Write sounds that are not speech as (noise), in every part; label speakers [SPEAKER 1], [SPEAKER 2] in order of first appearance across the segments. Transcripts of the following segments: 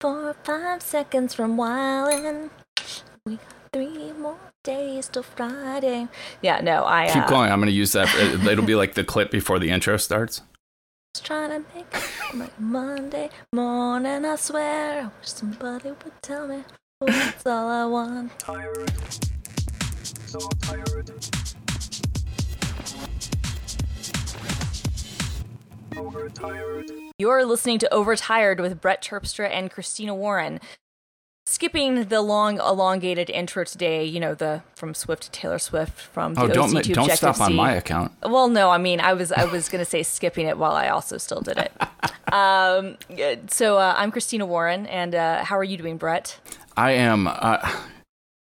[SPEAKER 1] four or five seconds from wildin'. We got three more days till Friday. Yeah, no, I
[SPEAKER 2] Keep
[SPEAKER 1] uh,
[SPEAKER 2] going. I'm going to use that. It- It'll be like the clip before the intro starts.
[SPEAKER 1] was trying to make it like Monday morning. I swear, I wish somebody would tell me. Oh, that's all I want.
[SPEAKER 3] tired. So tired. Overtired.
[SPEAKER 1] You're listening to Overtired with Brett Terpstra and Christina Warren. Skipping the long, elongated intro today, you know, the from Swift to Taylor Swift from the
[SPEAKER 2] Oh, don't ma-
[SPEAKER 1] OC to
[SPEAKER 2] don't
[SPEAKER 1] Objective
[SPEAKER 2] stop on my account.
[SPEAKER 1] Well, no, I mean, I was I was gonna say skipping it while I also still did it. (laughs) um, so uh, I'm Christina Warren, and uh, how are you doing, Brett?
[SPEAKER 2] I am. Uh,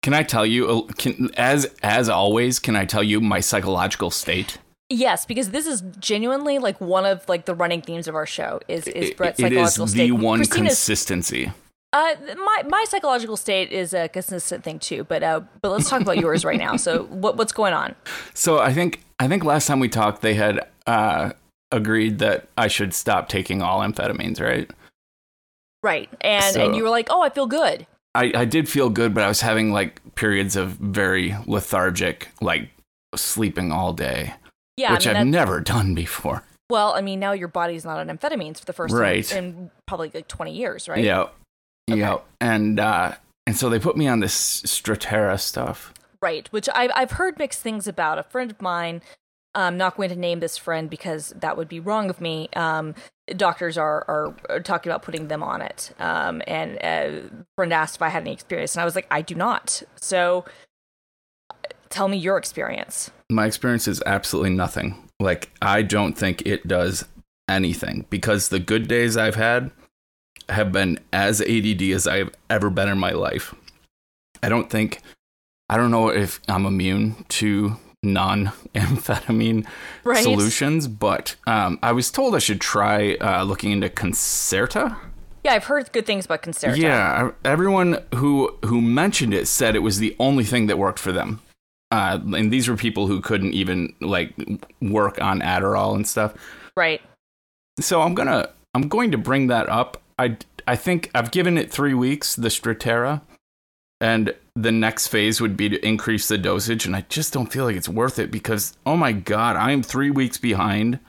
[SPEAKER 2] can I tell you? uh, Can, as as always, can I tell you my psychological state?
[SPEAKER 1] Yes, because this is genuinely like one of like the running themes of our show is is Brett's
[SPEAKER 2] It- it is
[SPEAKER 1] psychological
[SPEAKER 2] the
[SPEAKER 1] state.
[SPEAKER 2] one
[SPEAKER 1] Christina's
[SPEAKER 2] consistency.
[SPEAKER 1] Uh, my my psychological state is a consistent thing too, but uh, but let's talk about yours right now. So (laughs) what what's going on?
[SPEAKER 2] So I think I think last time we talked, they had uh, agreed that I should stop taking all amphetamines. Right?
[SPEAKER 1] Right, and
[SPEAKER 2] So-
[SPEAKER 1] and you were like, oh, I feel good.
[SPEAKER 2] I, I did feel good, but I was having like periods of very lethargic, like sleeping all day,
[SPEAKER 1] Yeah,
[SPEAKER 2] which
[SPEAKER 1] I mean, that,
[SPEAKER 2] never done before.
[SPEAKER 1] well, I mean, now your body's not on amphetamines for the first
[SPEAKER 2] Right.
[SPEAKER 1] time in probably like twenty years, right?
[SPEAKER 2] Yeah,
[SPEAKER 1] Okay.
[SPEAKER 2] yeah, and uh, and so they put me on this Strattera stuff.
[SPEAKER 1] Right, which I've I've heard mixed things about. A friend of mine, I'm not going to name this friend because that would be wrong of me. Um, doctors are, are are talking about putting them on it. Um, and a friend asked if I had any experience, and I was like, I do not. So, tell me your experience.
[SPEAKER 2] My experience is absolutely nothing. Like I don't think it does anything because the good days I've had have been as ADD as I've ever been in my life. I don't think I don't know if I'm immune to non-amphetamine (laughs)
[SPEAKER 1] Right.
[SPEAKER 2] solutions, but um, I was told I should try uh, looking into Concerta.
[SPEAKER 1] Yeah, I've heard good things about Concerta.
[SPEAKER 2] Yeah, everyone who who mentioned it said it was the only thing that worked for them. Uh, and these were people who couldn't even like work on Adderall and stuff.
[SPEAKER 1] Right.
[SPEAKER 2] So I'm gonna I'm going to bring that up. I I think I've given it three weeks, the Strattera, and the next phase would be to increase the dosage. And I just don't feel like it's worth it because oh my god, I am three weeks behind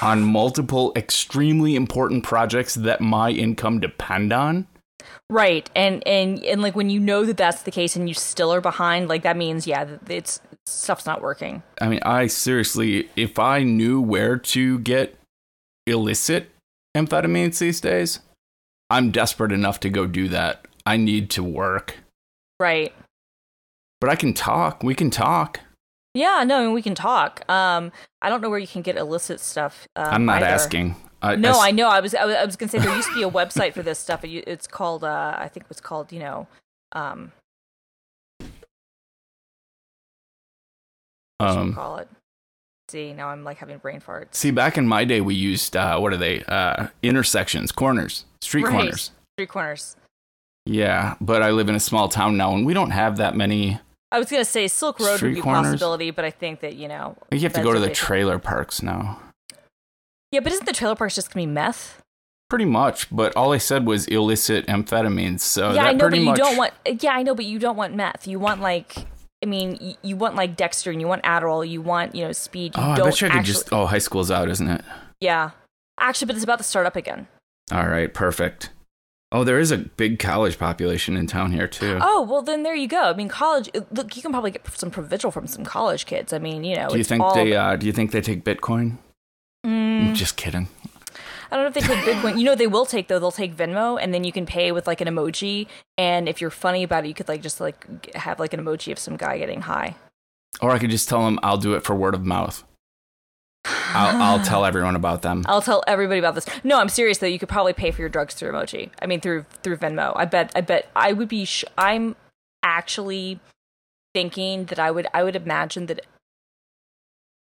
[SPEAKER 2] on multiple extremely important projects that my income depend on.
[SPEAKER 1] Right. And and and like when you know that that's the case and you still are behind, like that means yeah, it's stuff's not working.
[SPEAKER 2] I mean, I seriously, if I knew where to get illicit amphetamines these days, I'm desperate enough to go do that. I need to work,
[SPEAKER 1] Right.
[SPEAKER 2] but I can talk. We can talk.
[SPEAKER 1] Yeah, no, I mean, we can talk. Um, I don't know where you can get illicit stuff. Um,
[SPEAKER 2] I'm not
[SPEAKER 1] either.
[SPEAKER 2] asking. I,
[SPEAKER 1] No,
[SPEAKER 2] I,
[SPEAKER 1] I know. I was, I was, I was gonna say there used to be a website for this stuff. It's called, uh, I think it was called, you know, um, what should we
[SPEAKER 2] um,
[SPEAKER 1] call it? See, now I'm like having brain farts.
[SPEAKER 2] see, back in my day, we used uh, what are they? Uh, intersections, corners, street
[SPEAKER 1] Right.
[SPEAKER 2] corners.
[SPEAKER 1] Street corners.
[SPEAKER 2] Yeah, but I live in a small town now, and we don't have that many.
[SPEAKER 1] I was gonna say Silk Road would be a possibility, but I think that you know
[SPEAKER 2] You have to go to the trailer parks now.
[SPEAKER 1] Yeah, but isn't the trailer parks just gonna be meth?
[SPEAKER 2] Pretty much, but all I said was illicit amphetamines. So
[SPEAKER 1] yeah, I know, but you
[SPEAKER 2] much,
[SPEAKER 1] don't want. Yeah, I know, but you don't want meth. You want like, I mean, you want like Dexter, and you want Adderall, you want you know speed. You
[SPEAKER 2] Oh, I bet you I could just. Oh, high school's out, isn't it?
[SPEAKER 1] Yeah, actually, but it's about to start up again.
[SPEAKER 2] All right, perfect. Oh, there is a big college population in town here too.
[SPEAKER 1] Oh well, then there you go. I mean, college. Look, you can probably get some provincial from some college kids. I mean, you know,
[SPEAKER 2] do you
[SPEAKER 1] it's
[SPEAKER 2] think
[SPEAKER 1] all,
[SPEAKER 2] they? Uh, do you think they take Bitcoin?
[SPEAKER 1] Mm,
[SPEAKER 2] Just kidding.
[SPEAKER 1] I don't know if they take Bitcoin. You know, they will take though. They'll take Venmo, and then you can pay with like an emoji. And if you're funny about it, you could like just like have like an emoji of some guy getting high.
[SPEAKER 2] Or I could just tell them I'll do it for word of mouth. (sighs) I'll, I'll tell everyone about them.
[SPEAKER 1] I'll tell everybody about this. No, I'm serious though. You could probably pay for your drugs through emoji. I mean, through through Venmo. I bet. I bet. I would be. Sh- I'm actually thinking that I would. I would imagine that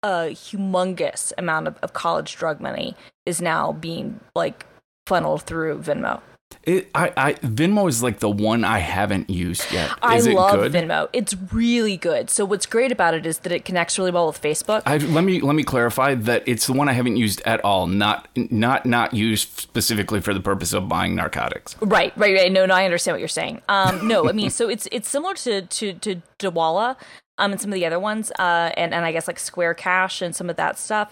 [SPEAKER 1] a humongous amount of, of college drug money is now being like funneled through Venmo.
[SPEAKER 2] It, I, I Venmo is like the one I haven't used yet.
[SPEAKER 1] I
[SPEAKER 2] Is it
[SPEAKER 1] love
[SPEAKER 2] good?
[SPEAKER 1] Venmo. It's really good. So what's great about it is that it connects really well with Facebook.
[SPEAKER 2] I, let me let me clarify that it's the one I haven't used at all. Not not not used specifically for the purpose of buying narcotics.
[SPEAKER 1] Right, right, right. No, no, I understand what you're saying. Um, no, I mean, so it's it's similar to to to Dwolla, um, and some of the other ones, uh, and and I guess like Square Cash and some of that stuff.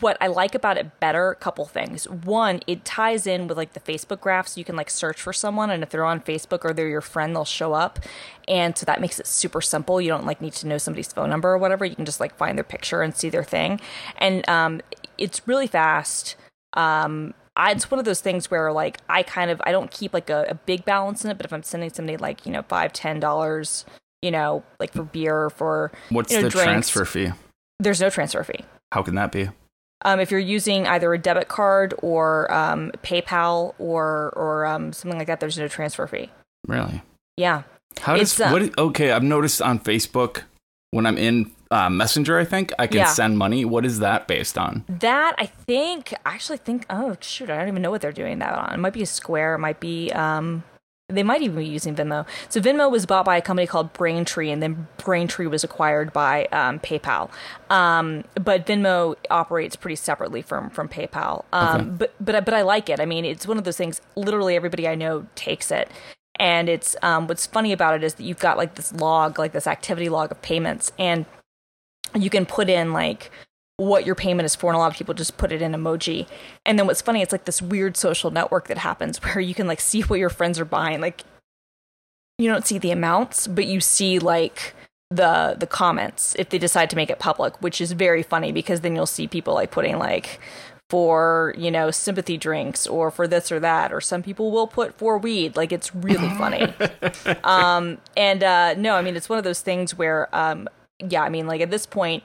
[SPEAKER 1] What I like about it better, couple things. One, it ties in with like the Facebook graph, so you can like search for someone, and if they're on Facebook or they're your friend, they'll show up, and so that makes it super simple. You don't like need to know somebody's phone number or whatever. You can just like find their picture and see their thing, and um, it's really fast. Um, I, it's one of those things where like I kind of I don't keep like a, a big balance in it, but if I'm sending somebody like you know five ten dollars, you know, like for beer or for
[SPEAKER 2] What's
[SPEAKER 1] you know,
[SPEAKER 2] the
[SPEAKER 1] drinks,
[SPEAKER 2] transfer fee?
[SPEAKER 1] There's no transfer fee.
[SPEAKER 2] How can that be?
[SPEAKER 1] Um, if you're using either a debit card or um, PayPal or or um, something like that, there's no transfer fee.
[SPEAKER 2] Really?
[SPEAKER 1] Yeah,
[SPEAKER 2] How does
[SPEAKER 1] uh,
[SPEAKER 2] what? Okay, I've noticed on Facebook when I'm in uh, Messenger, I think I can
[SPEAKER 1] Yeah.
[SPEAKER 2] send money. What is that based on?
[SPEAKER 1] that I think I actually think oh shoot I don't even know what they're doing that on. It might be a Square. It might be um, they might even be using Venmo. So Venmo was bought by a company called Braintree, and then Braintree was acquired by um, PayPal. Um, but Venmo operates pretty separately from from PayPal. Um,
[SPEAKER 2] Okay.
[SPEAKER 1] But but but I like it. I mean, it's one of those things. Literally everybody I know takes it. And it's um, what's funny about it is that you've got like this log, like this activity log of payments, and you can put in like what your payment is for and a lot of people just put it in emoji. And then what's funny it's like this weird social network that happens (laughs) where you can like see what your friends are buying. Like you don't see the amounts but you see like the the comments if they decide to make it public which is very funny because then you'll see people like putting like for you know sympathy drinks or for this or that or some people will put for weed. Like it's really funny. (laughs) Um and uh no i mean it's one of those things where um yeah i mean like at this point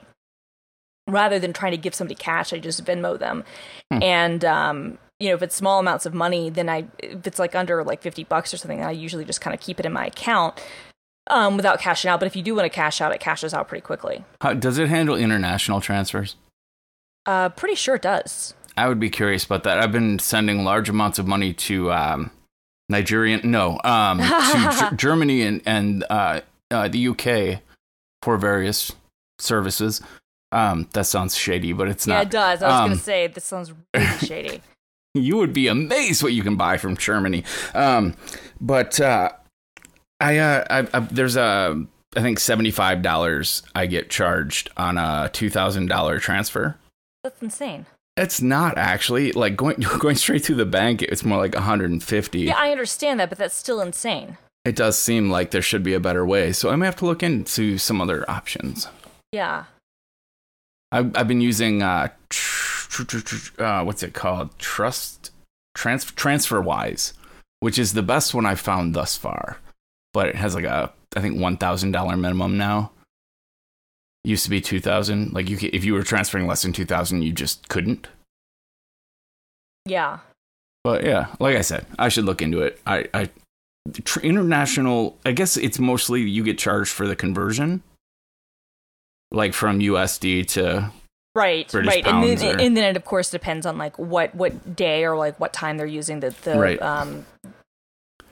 [SPEAKER 1] rather than trying to give somebody cash i just venmo them and um you know if it's small amounts of money then i if it's like under like 50 bucks or something i usually just kind of keep it in my account um without cashing out but if you do want to cash out it cashes out pretty quickly
[SPEAKER 2] How, does it handle international transfers?
[SPEAKER 1] uh pretty sure it does
[SPEAKER 2] I would be curious about that. I've been sending large amounts of money to um, Nigerian, no, um, to (laughs) Ger- Germany and and uh, uh, the UK for various services. Um, that sounds shady, but it's
[SPEAKER 1] yeah
[SPEAKER 2] not.
[SPEAKER 1] Yeah, it does i was
[SPEAKER 2] Um,
[SPEAKER 1] gonna say this sounds really (laughs) shady
[SPEAKER 2] you would be amazed what you can buy from Germany. Um, but uh, I, uh, I, I there's a I think seventy five dollars I get charged on a two thousand dollar transfer.
[SPEAKER 1] that's insane
[SPEAKER 2] It's not actually like going (laughs) going straight through the bank. It's more like one hundred and fifty.
[SPEAKER 1] yeah i understand that but that's still insane
[SPEAKER 2] It does seem like there should be a better way, so I may have to look into some other options.
[SPEAKER 1] yeah
[SPEAKER 2] I've I've been using uh, tr- tr- tr- uh what's it called? Trust trans TransferWise, which is the best one I've found thus far. But it has like a I think one thousand dollar minimum now. Used to be two thousand. Like you, if you were transferring less than two thousand, you just couldn't.
[SPEAKER 1] yeah
[SPEAKER 2] But yeah, like I said, I should look into it. I, I tr- international. I guess it's mostly you get charged for the conversion, like from USD to
[SPEAKER 1] Right,
[SPEAKER 2] British
[SPEAKER 1] right, and then,
[SPEAKER 2] or-
[SPEAKER 1] and then it of course depends on like what what day or like what time they're using the the
[SPEAKER 2] Right.
[SPEAKER 1] um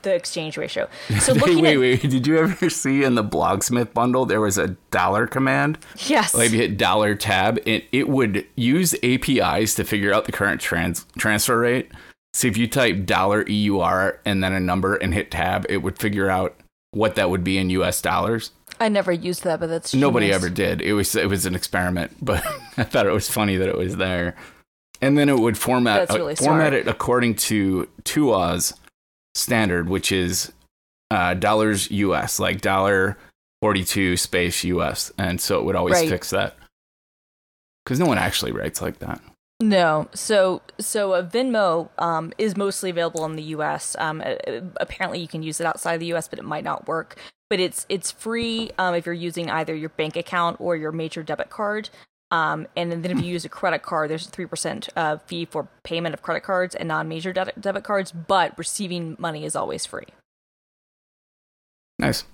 [SPEAKER 1] the exchange ratio. (laughs) So
[SPEAKER 2] wait,
[SPEAKER 1] looking
[SPEAKER 2] wait,
[SPEAKER 1] at
[SPEAKER 2] wait. Did you ever (laughs) see in the Blogsmith bundle there was a dollar command?
[SPEAKER 1] yes,
[SPEAKER 2] Like you hit dollar tab, it it would use APIs to figure out the current trans transfer rate. So if you type dollar EUR and then a number and hit tab, it would figure out what that would be in US dollars.
[SPEAKER 1] I never used that, but that's
[SPEAKER 2] Nobody
[SPEAKER 1] genius.
[SPEAKER 2] ever did. It was it was an experiment, (laughs) but I thought it was funny that it was there. And then it would format
[SPEAKER 1] really
[SPEAKER 2] uh, format it according to TUAW's standard, which is uh, dollars US, like dollar forty two space US, and so it would always
[SPEAKER 1] Right.
[SPEAKER 2] fix that because no one actually writes like that.
[SPEAKER 1] No, so so uh, Venmo um, is mostly available in the U.S. Um, uh, uh, apparently, you can use it outside the U.S., but it might not work. But it's it's free um, if you're using either your bank account or your major debit card. Um, and then if you use a credit card, there's a three percent uh, fee for payment of credit cards and non-major de- debit cards. But receiving money is always free.
[SPEAKER 2] Nice.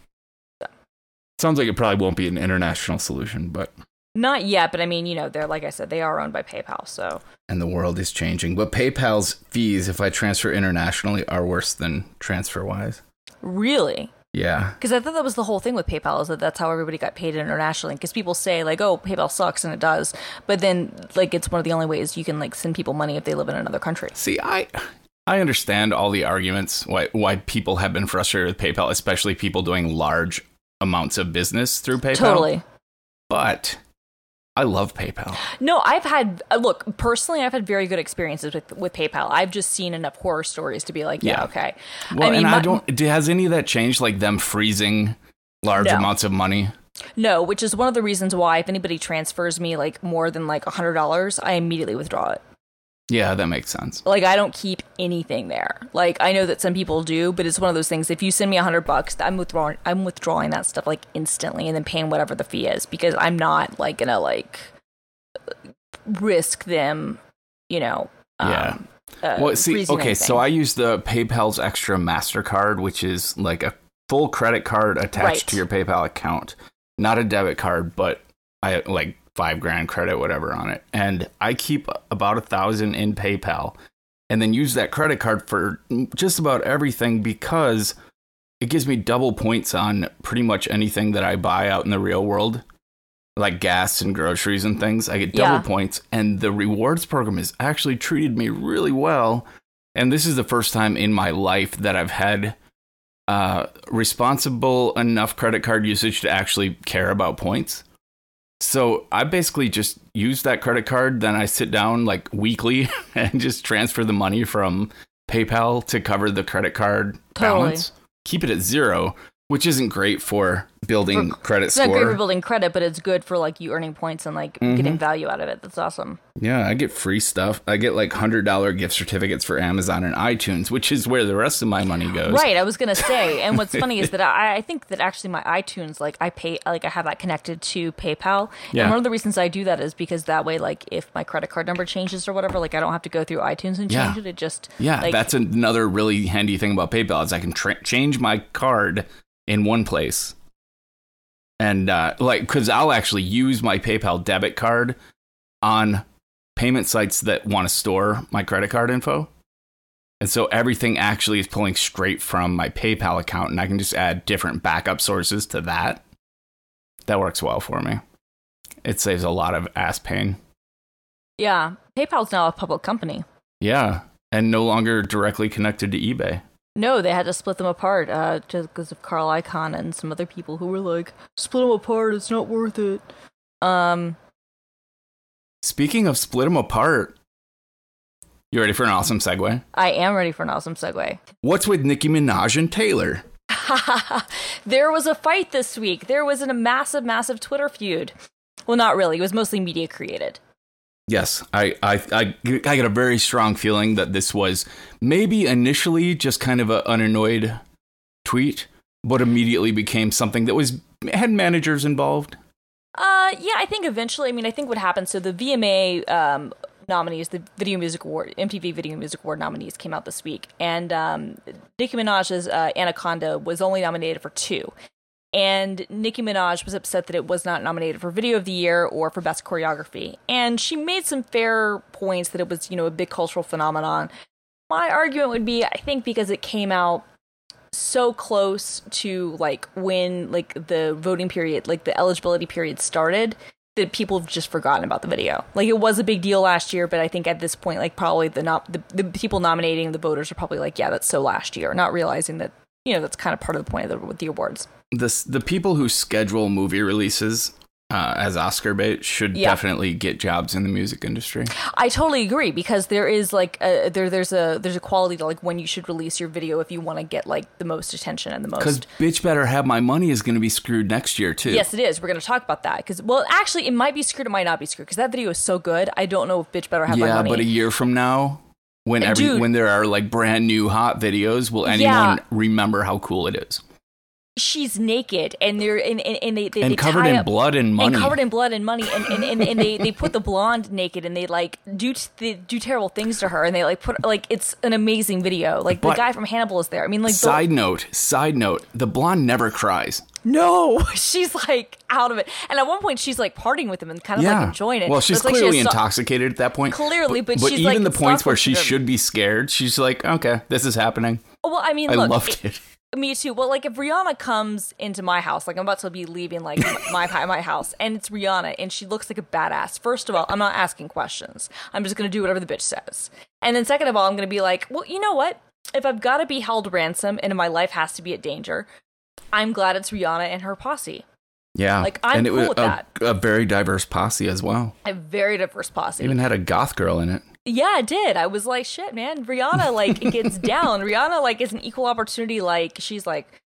[SPEAKER 2] Sounds like it probably won't be an international solution, but
[SPEAKER 1] Not yet, but I mean, you know, they're like I said, they are owned by PayPal. So
[SPEAKER 2] And the world is changing. But PayPal's fees, if I transfer internationally, are worse than TransferWise.
[SPEAKER 1] really,
[SPEAKER 2] Yeah.
[SPEAKER 1] because I thought that was the whole thing with PayPal is that that's how everybody got paid internationally. Because people say like, oh, PayPal sucks, and it does, but then like it's one of the only ways you can like send people money if they live in another country.
[SPEAKER 2] See, I I understand all the arguments why why people have been frustrated with PayPal, especially people doing large amounts of business through PayPal.
[SPEAKER 1] Totally.
[SPEAKER 2] But I love PayPal.
[SPEAKER 1] No, I've had uh, look personally. I've had very good experiences with with PayPal. I've just seen enough horror stories to be like, yeah,
[SPEAKER 2] Yeah.
[SPEAKER 1] okay.
[SPEAKER 2] Well, and I
[SPEAKER 1] my-
[SPEAKER 2] don't. Has any of that changed? Like them freezing large
[SPEAKER 1] No.
[SPEAKER 2] amounts of money?
[SPEAKER 1] No, which is one of the reasons why if anybody transfers me like more than like a hundred dollars, I immediately withdraw it.
[SPEAKER 2] Yeah, that makes sense.
[SPEAKER 1] Like I don't keep anything there. Like I know that some people do, but it's one of those things. If you send me a hundred bucks, I'm withdrawing. I'm withdrawing that stuff like instantly, and then paying whatever the fee is because I'm not like gonna like risk them. You know.
[SPEAKER 2] Yeah.
[SPEAKER 1] Um, uh,
[SPEAKER 2] Well, see, okay, so. I use the PayPal's extra Mastercard, which is like a full credit card attached
[SPEAKER 1] Right.
[SPEAKER 2] to your PayPal account, not a debit card, but I like five grand credit, whatever, on it, and I keep about a thousand in PayPal, and then use that credit card for just about everything because it gives me double points on pretty much anything that I buy out in the real world. Like gas and groceries and things, I get double
[SPEAKER 1] Yeah.
[SPEAKER 2] points, and the rewards program has actually treated me really well. And this is the first time in my life that I've had uh, responsible enough credit card usage to actually care about points. So I basically just use that credit card, then I sit down like weekly (laughs) and just transfer the money from PayPal to cover the credit card
[SPEAKER 1] Totally.
[SPEAKER 2] balance. Keep it at zero, which isn't great for building
[SPEAKER 1] For-
[SPEAKER 2] credit
[SPEAKER 1] It's not great for building credit, but it's good for like you earning points and like
[SPEAKER 2] Mm-hmm.
[SPEAKER 1] getting value out of it. That's awesome.
[SPEAKER 2] Yeah, I get free stuff. I get like hundred dollar gift certificates for Amazon and iTunes, which is where the rest of my money goes.
[SPEAKER 1] Right, I was gonna say, and what's funny is (laughs) that I, I think that actually my iTunes, like I pay, like I have that connected to PayPal.
[SPEAKER 2] Yeah.
[SPEAKER 1] And one of the reasons I do that is because that way, like if my credit card number changes or whatever, like I don't have to go through iTunes and
[SPEAKER 2] Yeah.
[SPEAKER 1] change it. It just
[SPEAKER 2] Yeah,
[SPEAKER 1] like,
[SPEAKER 2] that's another really handy thing about PayPal is I can tra- change my card in one place, and uh, like because I'll actually use my PayPal debit card on payment sites that want to store my credit card info, and so everything actually is pulling straight from my PayPal account, and I can just add different backup sources to that. That works well for me. It saves a lot of ass pain.
[SPEAKER 1] yeah. PayPal's now a public company.
[SPEAKER 2] Yeah, and no longer directly connected to eBay.
[SPEAKER 1] No, they had to split them apart uh, just because of Carl Icahn and some other people who were like, split them apart. It's not worth it. Um,
[SPEAKER 2] Speaking of split them apart, you ready for an awesome segue?
[SPEAKER 1] I am ready for an awesome segue.
[SPEAKER 2] What's with Nicki Minaj and Taylor? (laughs)
[SPEAKER 1] there was a fight this week. There was a massive, massive Twitter feud. Well, not really. It was mostly media created.
[SPEAKER 2] Yes, I, I, I, I got a very strong feeling that this was maybe initially just kind of an unannoyed tweet, but immediately became something that was had managers involved.
[SPEAKER 1] Uh, yeah, I think eventually. I mean, I think what happened. So the VMA um, nominees, the Video Music Award, MTV Video Music Award nominees, came out this week, and um, Nicki Minaj's uh, Anaconda was only nominated for two. And Nicki Minaj was upset that it was not nominated for Video of the Year or for Best Choreography. And she made some fair points that it was, you know, a big cultural phenomenon. My argument would be, I think, because it came out so close to like when like the voting period like the eligibility period started that people have just forgotten about the video like it was a big deal last year but i think at this point like probably the not the, the people nominating the voters are probably like yeah that's so last year not realizing that you know that's kind of part of the point of the, with the awards
[SPEAKER 2] This the people who schedule movie releases uh, as Oscar bait should
[SPEAKER 1] Yeah.
[SPEAKER 2] definitely get jobs in the music industry.
[SPEAKER 1] i totally agree because there is like a, there there's a there's a quality to like when you should release your video if you want to get like the most attention and the most.
[SPEAKER 2] Because bitch better have my money is going to be screwed next year too.
[SPEAKER 1] Yes, it is. We're going to talk about that because, well, actually, it might be screwed. It might not be screwed because that video is so good. I don't know if bitch better have my money.
[SPEAKER 2] yeah, but a year from now, when
[SPEAKER 1] Uh,
[SPEAKER 2] every
[SPEAKER 1] dude.
[SPEAKER 2] when there are like brand new hot videos, will anyone
[SPEAKER 1] Yeah.
[SPEAKER 2] remember how cool it is?
[SPEAKER 1] She's naked and they're and, and, and they, they
[SPEAKER 2] And
[SPEAKER 1] they
[SPEAKER 2] covered in
[SPEAKER 1] up-
[SPEAKER 2] blood and money.
[SPEAKER 1] And covered in blood and money, and, and, and, and they, they put the blonde naked, and they like do t- they do terrible things to her, and they like put like it's an amazing video. Like
[SPEAKER 2] But-
[SPEAKER 1] the guy from Hannibal is there. I mean, like the-
[SPEAKER 2] side note, side note, the blonde never cries.
[SPEAKER 1] No, (laughs) she's like out of it. And at one point, she's like partying with him and kind of like enjoying it.
[SPEAKER 2] Well, she's
[SPEAKER 1] it's like she
[SPEAKER 2] clearly
[SPEAKER 1] so-
[SPEAKER 2] intoxicated at that point.
[SPEAKER 1] Clearly, but
[SPEAKER 2] but
[SPEAKER 1] she's,
[SPEAKER 2] even
[SPEAKER 1] like,
[SPEAKER 2] the points where she should be scared, she's like, okay, this is happening.
[SPEAKER 1] Well, I mean,
[SPEAKER 2] I
[SPEAKER 1] look,
[SPEAKER 2] loved it.
[SPEAKER 1] Me too. Well, like if Rihanna comes into my house, like I'm about to be leaving like (laughs) my my, my house, and it's Rihanna, and she looks like a badass. First of all, I'm not asking questions. I'm just gonna do whatever the bitch says. And then second of all, I'm gonna be like, well, you know what? If I've got to be held ransom and my life has to be at danger, I'm glad it's Rihanna and her posse.
[SPEAKER 2] Yeah,
[SPEAKER 1] Like, I'm
[SPEAKER 2] and it
[SPEAKER 1] cool
[SPEAKER 2] was
[SPEAKER 1] with
[SPEAKER 2] a,
[SPEAKER 1] that.
[SPEAKER 2] a very diverse posse as well.
[SPEAKER 1] A very diverse posse.
[SPEAKER 2] Even had a goth girl in it.
[SPEAKER 1] Yeah, it did. I was like, shit, man. Rihanna like gets (laughs) down. Rihanna like is an equal opportunity. Like she's like,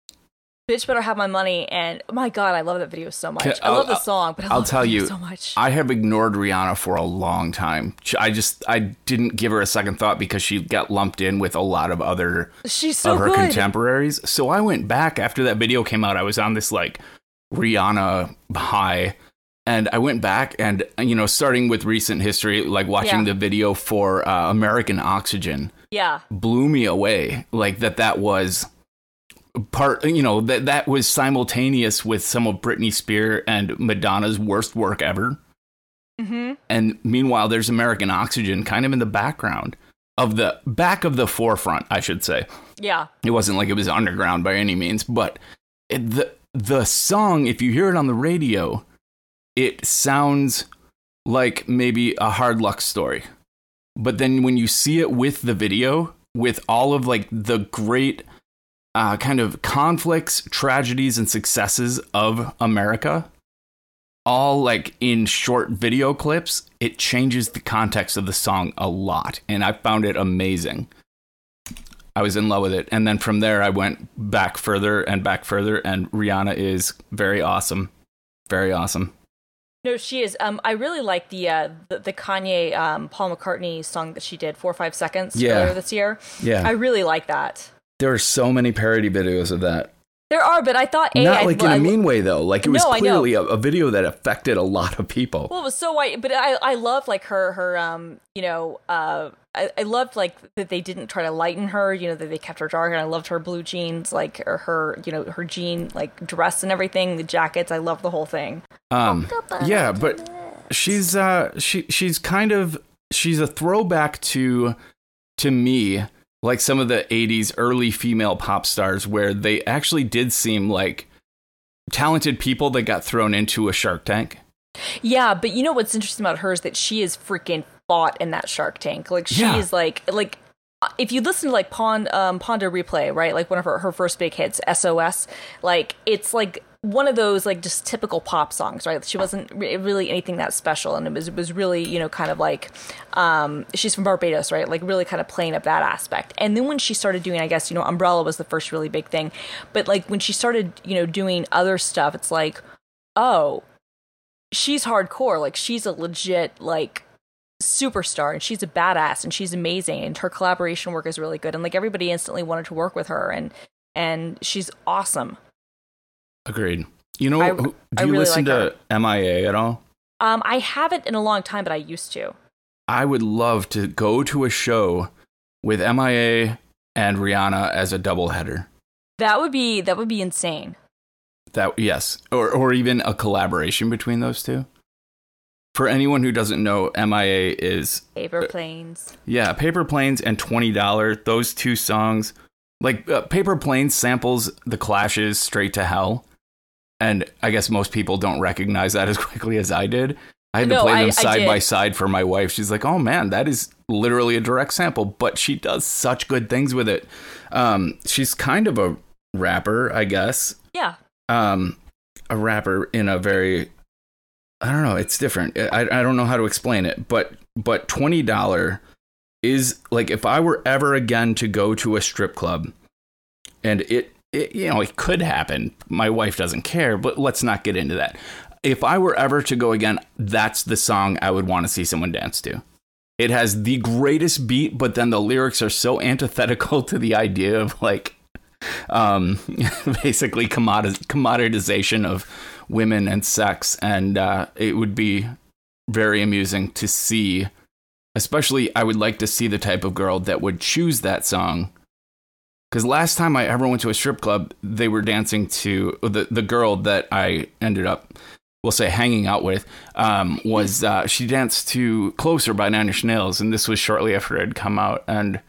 [SPEAKER 1] bitch, better have my money. And my god, I love that video so much. I love
[SPEAKER 2] I'll-
[SPEAKER 1] the song, but I
[SPEAKER 2] I'll
[SPEAKER 1] love
[SPEAKER 2] tell you,
[SPEAKER 1] so much.
[SPEAKER 2] I have ignored Rihanna for a long time. I just I didn't give her a second thought because she got lumped in with a lot of other
[SPEAKER 1] she's so
[SPEAKER 2] of her
[SPEAKER 1] good.
[SPEAKER 2] contemporaries. So I went back after that video came out. I was on this like Rihanna high. And I went back and, you know, starting with recent history, like watching
[SPEAKER 1] Yeah.
[SPEAKER 2] the video for uh, American Oxygen
[SPEAKER 1] yeah,
[SPEAKER 2] blew me away. Like that, that was part, you know, that, that was simultaneous with some of Britney Spears and Madonna's worst work ever.
[SPEAKER 1] hmm
[SPEAKER 2] And meanwhile, there's American Oxygen kind of in the background of the back of the forefront, I should say.
[SPEAKER 1] Yeah,
[SPEAKER 2] it wasn't like it was underground by any means but it, the the song if you hear it on the radio it sounds like maybe a hard luck story. But then when you see it with the video with all of like the great uh, kind of conflicts tragedies and successes of america all like in short video clips it changes the context of the song a lot and i found it amazing I was in love with it. And then from there, I went back further and back further. And Rihanna is very awesome. Very awesome.
[SPEAKER 1] no, she is. Um, I really like the uh the, the Kanye um Paul McCartney song that she did four or five seconds
[SPEAKER 2] Yeah.
[SPEAKER 1] earlier this year.
[SPEAKER 2] Yeah.
[SPEAKER 1] I really like that.
[SPEAKER 2] There are so many parody videos of that.
[SPEAKER 1] There are, but I thought a
[SPEAKER 2] Not
[SPEAKER 1] I-
[SPEAKER 2] like in
[SPEAKER 1] I-
[SPEAKER 2] a mean way, though. Like it was
[SPEAKER 1] No,
[SPEAKER 2] clearly a, a video that affected a lot of people.
[SPEAKER 1] Well, it was so white, but I I love like her her um you know uh I, I loved like that they didn't try to lighten her you know that they kept her dark and I loved her blue jeans like or her you know her jean like dress and everything the jackets I love the whole thing
[SPEAKER 2] Um, yeah, but she's uh she she's kind of she's a throwback to to me like some of the 80s early female pop stars where they actually did seem like talented people that got thrown into a shark tank
[SPEAKER 1] yeah but you know what's interesting about her is that she is freaking fought in that Shark Tank like she
[SPEAKER 2] Yeah.
[SPEAKER 1] is like like if you listen to like Pond um Pon de Replay right like one of her her first big hits SOS like it's like one of those like just typical pop songs right? She wasn't re- really anything that special and it was it was really you know kind of like um she's from Barbados right like really kind of playing up that aspect. And then when she started doing I guess you know Umbrella was the first really big thing but like when she started you know doing other stuff it's like oh she's hardcore like she's a legit like superstar and she's a badass and she's amazing and her collaboration work is really good and like everybody instantly wanted to work with her and and she's awesome.
[SPEAKER 2] Agreed. You know
[SPEAKER 1] I-
[SPEAKER 2] who, do
[SPEAKER 1] I
[SPEAKER 2] you
[SPEAKER 1] really
[SPEAKER 2] listen
[SPEAKER 1] like
[SPEAKER 2] to mia at all?
[SPEAKER 1] Um i haven't in a long time but i used to.
[SPEAKER 2] I would love to go to a show with mia and rihanna as a doubleheader.
[SPEAKER 1] That would be that would be insane.
[SPEAKER 2] That yes, or or even a collaboration between those two. For anyone who doesn't know, MIA is
[SPEAKER 1] paper planes
[SPEAKER 2] yeah, Paper Planes and Twenty Dollar. Those two songs, like uh, Paper Planes, samples the Clash's "Straight to Hell," and I guess most people don't recognize that as (laughs) quickly as I did. I had to play them
[SPEAKER 1] I
[SPEAKER 2] side
[SPEAKER 1] did.
[SPEAKER 2] by side for my wife. She's like, "Oh man, that is literally a direct sample," but she does such good things with it. Um, she's kind of a rapper, I guess
[SPEAKER 1] yeah
[SPEAKER 2] um a rapper in a very I don't know, it's different. I I don't know how to explain it, but but $20 is like if I were ever again to go to a strip club and it, it you know, it could happen. My wife doesn't care, but let's not get into that. If I were ever to go again, that's the song I would want to see someone dance to. It has the greatest beat, but then the lyrics are so antithetical to the idea of like um, (laughs) basically commodi- commoditization of women and sex, and uh, it would be very amusing to see. Especially, I would like to see the type of girl that would choose that song Because last time I ever went to a strip club, they were dancing to the the girl that I ended up, we'll say, hanging out with. Um, was uh, she danced to "Closer" by Nine Inch Nails, and this was shortly after it had come out. And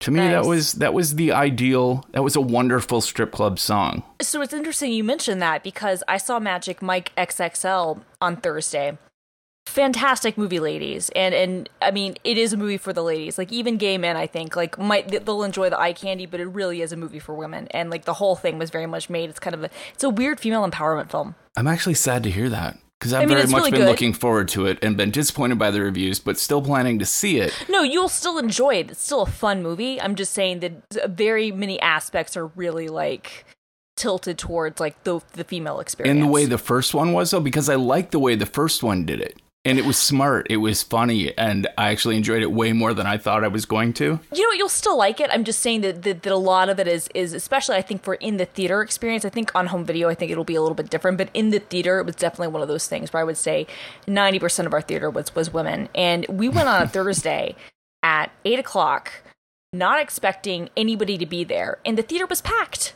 [SPEAKER 2] to me, that was that was the ideal. That was a wonderful strip club song.
[SPEAKER 1] So it's interesting you mentioned that because I saw Magic Mike XXL on Thursday. Fantastic movie, ladies, and and I mean it is a movie for the ladies. Like even gay men, I think like might they'll enjoy the eye candy, but it really is a movie for women. And like the whole thing was very much made. It's kind of a it's a weird female empowerment film.
[SPEAKER 2] I'm actually sad to hear that because I've
[SPEAKER 1] I mean,
[SPEAKER 2] very much
[SPEAKER 1] really
[SPEAKER 2] been
[SPEAKER 1] good.
[SPEAKER 2] looking forward to it and been disappointed by the reviews, but still planning to see it.
[SPEAKER 1] No, you'll still enjoy it. It's still a fun movie. I'm just saying that very many aspects are really like tilted towards like the the female experience.
[SPEAKER 2] in the way the first one was though because i like the way the first one did it and it was smart it was funny and i actually enjoyed it way more than i thought i was going to.
[SPEAKER 1] You know what, you'll still like it. I'm just saying that, that that a lot of it is is especially i think for in the theater experience i think on home video i think it'll be a little bit different but in the theater it was definitely one of those things where i would say 90% of our theater was was women. And we went on a (laughs) thursday at 8 o'clock not expecting anybody to be there and the theater was packed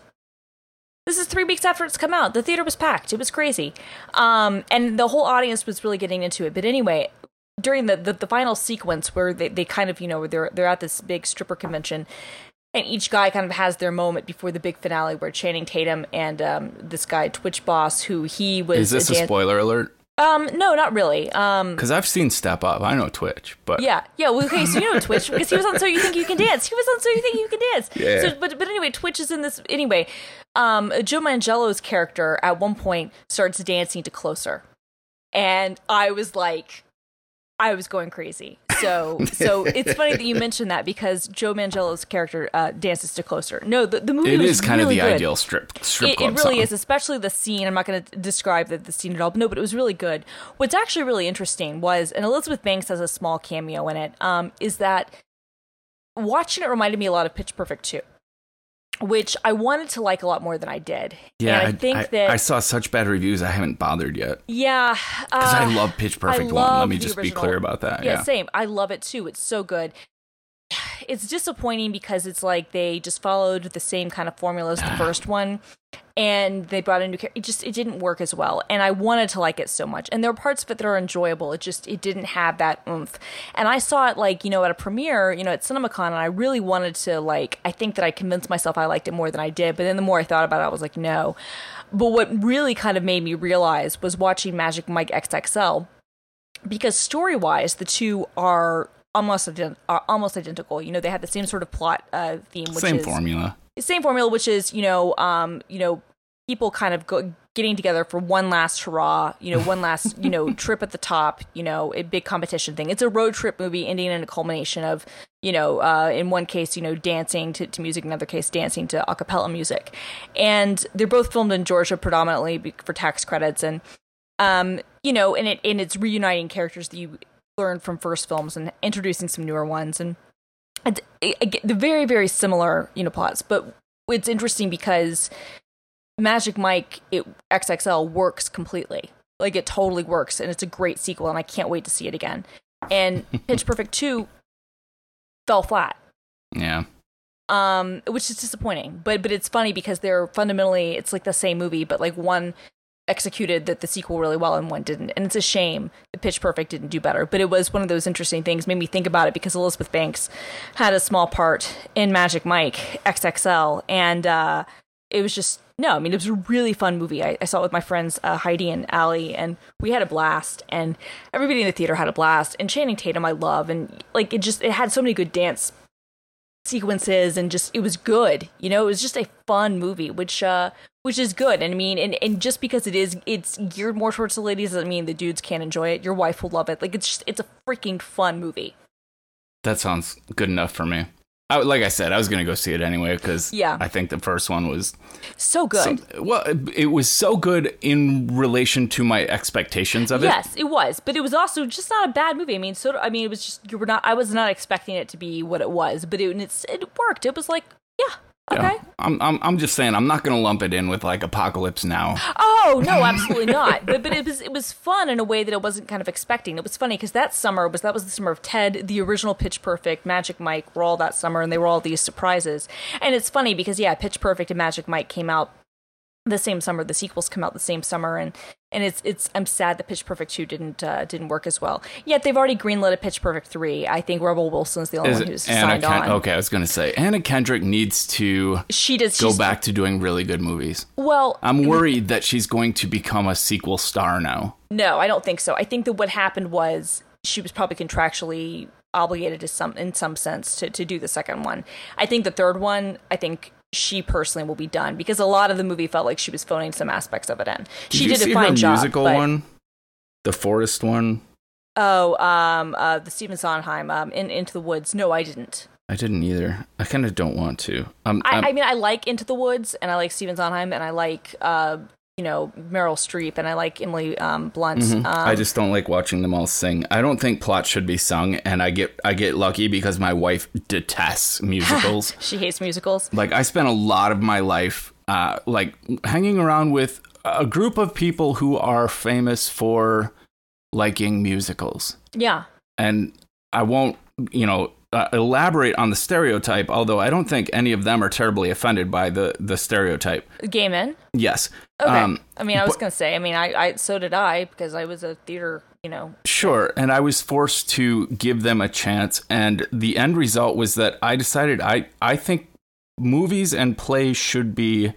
[SPEAKER 1] this is three weeks after it's come out. The theater was packed. It was crazy. Um, and the whole audience was really getting into it. But anyway, during the, the, the final sequence where they, they kind of, you know, they're, they're at this big stripper convention and each guy kind of has their moment before the big finale where Channing Tatum and um, this guy, Twitch Boss, who he was.
[SPEAKER 2] is this a
[SPEAKER 1] dan-
[SPEAKER 2] spoiler alert
[SPEAKER 1] Um, no, not really. Um,
[SPEAKER 2] because i've seen step up i know twitch but
[SPEAKER 1] yeah, yeah. Well, okay, so you know Twitch because he was on So You Think You Can Dance. He was on So You Think You Can Dance.
[SPEAKER 2] Yeah.
[SPEAKER 1] So, but but anyway, Twitch is in this anyway. Um, Joe Manganiello's character at one point starts dancing to Closer, and I was like, I was going crazy. So so it's funny that you mentioned that because Joe Manganiello's character uh, dances to Closer. No, the the movie
[SPEAKER 2] it is kind
[SPEAKER 1] really
[SPEAKER 2] of the
[SPEAKER 1] good.
[SPEAKER 2] ideal strip strip
[SPEAKER 1] It, it really
[SPEAKER 2] song.
[SPEAKER 1] is, especially the scene. I'm not going to describe the, the scene at all, but no, but it was really good. What's actually really interesting was, and Elizabeth Banks has a small cameo in it, um, is that watching it reminded me a lot of Pitch Perfect 2, which I wanted to like a lot more than I did.
[SPEAKER 2] yeah
[SPEAKER 1] and I think
[SPEAKER 2] I,
[SPEAKER 1] that,
[SPEAKER 2] I saw such bad reviews i haven't bothered yet
[SPEAKER 1] yeah.
[SPEAKER 2] because
[SPEAKER 1] uh,
[SPEAKER 2] i love pitch perfect one let me just be clear about that
[SPEAKER 1] yeah,
[SPEAKER 2] yeah,
[SPEAKER 1] same. I love it too. It's so good. It's disappointing because it's like they just followed the same kind of formula as the (sighs) first one, and they brought a new character. It just it didn't work as well, and I wanted to like it so much. And there are parts of it that are enjoyable. It just it didn't have that oomph. And I saw it like you know at a premiere, you know at CinemaCon, and I really wanted to like. I think that I convinced myself I liked it more than I did. But then the more I thought about it, I was like no. But what really kind of made me realize was watching Magic Mike XXL because story wise the two are almost ident- are almost identical. You know they have the same sort of plot uh, theme which
[SPEAKER 2] same
[SPEAKER 1] is
[SPEAKER 2] formula.
[SPEAKER 1] Same formula which is you know um you know people kind of go, getting together for one last hurrah you know one last you know (laughs) trip at the top you know a big competition thing. It's a road trip movie ending in a culmination of you know uh, in one case you know dancing to, to music in another case dancing to a cappella music. And they're both filmed in georgia predominantly for tax credits. And um, you know, and it and it's reuniting characters that you learned from first films and introducing some newer ones, and it's it, it, the very very similar you know plots. But it's interesting because Magic Mike it, XXL works completely, like it totally works, and it's a great sequel, and I can't wait to see it again. And (laughs) Pitch Perfect two fell flat
[SPEAKER 2] yeah
[SPEAKER 1] um which is disappointing but but it's funny because they're fundamentally it's like the same movie but like one executed the, the sequel really well and one didn't. And it's a shame that pitch perfect didn't do better but it was one of those interesting things. Made me think about it because elizabeth banks had a small part in magic mike xxl and uh it was just no i mean it was a really fun movie. I, I saw it with my friends uh, heidi and ali and we had a blast and everybody in the theater had a blast and channing tatum i love and like it just it had so many good dance sequences and just it was good you know? It was just a fun movie which uh which is good and i mean and, and just because it is it's geared more towards the ladies doesn't mean the dudes can't enjoy it. Your wife will love it. Like it's just it's a freaking fun movie.
[SPEAKER 2] That sounds good enough for me. I, like i said i was gonna go see it anyway because
[SPEAKER 1] Yeah.
[SPEAKER 2] i think the first one was
[SPEAKER 1] so good.
[SPEAKER 2] So- well, it was so good in relation to my expectations of it.
[SPEAKER 1] yes it was but it was also just not a bad movie. I mean so i mean it was just you were not i was not expecting it to be what it was but it it's, it worked. It was like yeah
[SPEAKER 2] Yeah. I'm, I'm, I'm just saying, I'm not going to lump it in with like Apocalypse Now.
[SPEAKER 1] oh No, no, (laughs) absolutely not. But but it was it was fun in a way that I wasn't kind of expecting. It was funny because that summer was that was the summer of Ted, the original Pitch Perfect, Magic Mike were all that summer, and they were all these surprises. And it's funny because yeah, Pitch Perfect and Magic Mike came out the same summer. The sequels come out the same summer, and and it's it's I'm sad that Pitch Perfect two didn't uh, didn't work as well. Yet they've already greenlit a Pitch Perfect three. I think Rebel Wilson's the only
[SPEAKER 2] Is
[SPEAKER 1] one who's
[SPEAKER 2] Anna
[SPEAKER 1] signed
[SPEAKER 2] Ken-
[SPEAKER 1] on.
[SPEAKER 2] Okay, I was gonna say Anna Kendrick needs to
[SPEAKER 1] She does
[SPEAKER 2] go back to doing really good movies.
[SPEAKER 1] Well,
[SPEAKER 2] I'm worried that she's going to become a sequel star now.
[SPEAKER 1] No, I don't think so. I think that what happened was she was probably contractually obligated to some in some sense to, to do the second one. I think the third one, I think she personally will be done because a lot of the movie felt like she was phoning some aspects of it in.
[SPEAKER 2] Did
[SPEAKER 1] she did
[SPEAKER 2] see
[SPEAKER 1] a fine
[SPEAKER 2] her
[SPEAKER 1] job.
[SPEAKER 2] musical
[SPEAKER 1] but-
[SPEAKER 2] one, the Forest one?
[SPEAKER 1] Oh, um, uh, the Stephen Sondheim, um, in Into the Woods. No, I didn't.
[SPEAKER 2] I didn't either. I kind of don't want to. Um,
[SPEAKER 1] I, I mean, I like Into the Woods, and I like Stephen Sondheim, and I like, uh, you know, Meryl Streep, and I like Emily um, Blunt.
[SPEAKER 2] Mhm.
[SPEAKER 1] Um,
[SPEAKER 2] I just don't like watching them all sing. I don't think plot should be sung, and I get I get lucky because my wife detests (laughs) musicals.
[SPEAKER 1] she hates musicals.
[SPEAKER 2] like I spent a lot of my life uh, like hanging around with a group of people who are famous for liking musicals,
[SPEAKER 1] Yeah.
[SPEAKER 2] and I won't you know uh, elaborate on the stereotype. Although I don't think any of them are terribly offended by the the stereotype.
[SPEAKER 1] Gay men.
[SPEAKER 2] Yes.
[SPEAKER 1] Okay.
[SPEAKER 2] Um,
[SPEAKER 1] I mean, I was
[SPEAKER 2] but-
[SPEAKER 1] gonna say. I mean, I, I so did I because I was a theater. You know.
[SPEAKER 2] Sure, and I was forced to give them a chance, and the end result was that I decided I I think movies and plays should be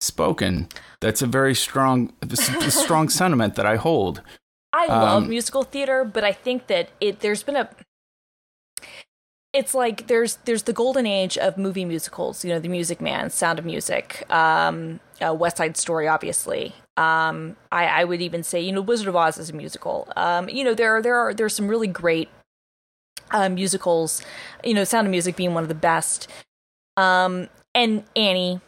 [SPEAKER 2] spoken. That's a very strong strong (laughs) sentiment that I hold.
[SPEAKER 1] I love
[SPEAKER 2] Um,
[SPEAKER 1] musical theater, but I think that it there's been a. It's like there's there's the golden age of movie musicals. You know, The Music Man, Sound of Music, um, uh, West Side Story, obviously. Um, I, I would even say, you know, Wizard of Oz is a musical. Um, you know, there are, there are there's some really great uh, musicals. You know, Sound of Music being one of the best. Um, and Annie.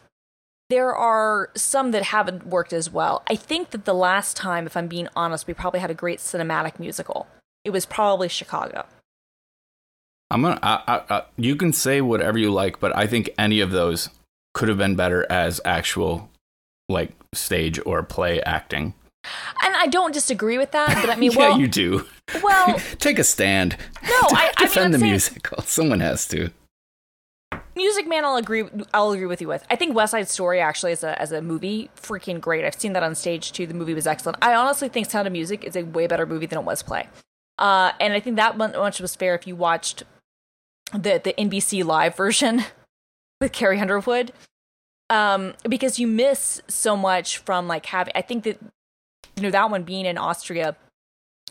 [SPEAKER 1] There are some that haven't worked as well. I think that the last time, if I'm being honest, we probably had a great cinematic musical. It was probably Chicago.
[SPEAKER 2] I'm gonna. I, I, I, you can say whatever you like, but I think any of those could have been better as actual, like stage or play acting.
[SPEAKER 1] And I don't disagree with that, but I mean, (laughs)
[SPEAKER 2] yeah,
[SPEAKER 1] well,
[SPEAKER 2] you do.
[SPEAKER 1] well, (laughs)
[SPEAKER 2] Take a stand.
[SPEAKER 1] no, (laughs) I, I
[SPEAKER 2] defend
[SPEAKER 1] I'm
[SPEAKER 2] the
[SPEAKER 1] saying-
[SPEAKER 2] musical. Someone has to.
[SPEAKER 1] Music Man, I'll agree. I'll agree with you with. I think West Side Story actually as a as a movie, freaking great. I've seen that on stage too. The movie was excellent. I honestly think Sound of Music is a way better movie than it was play. Uh, and I think that much was fair if you watched the the NBC live version (laughs) with Carrie Underwood, um, because you miss so much from like having. I think that you know that one being in Austria,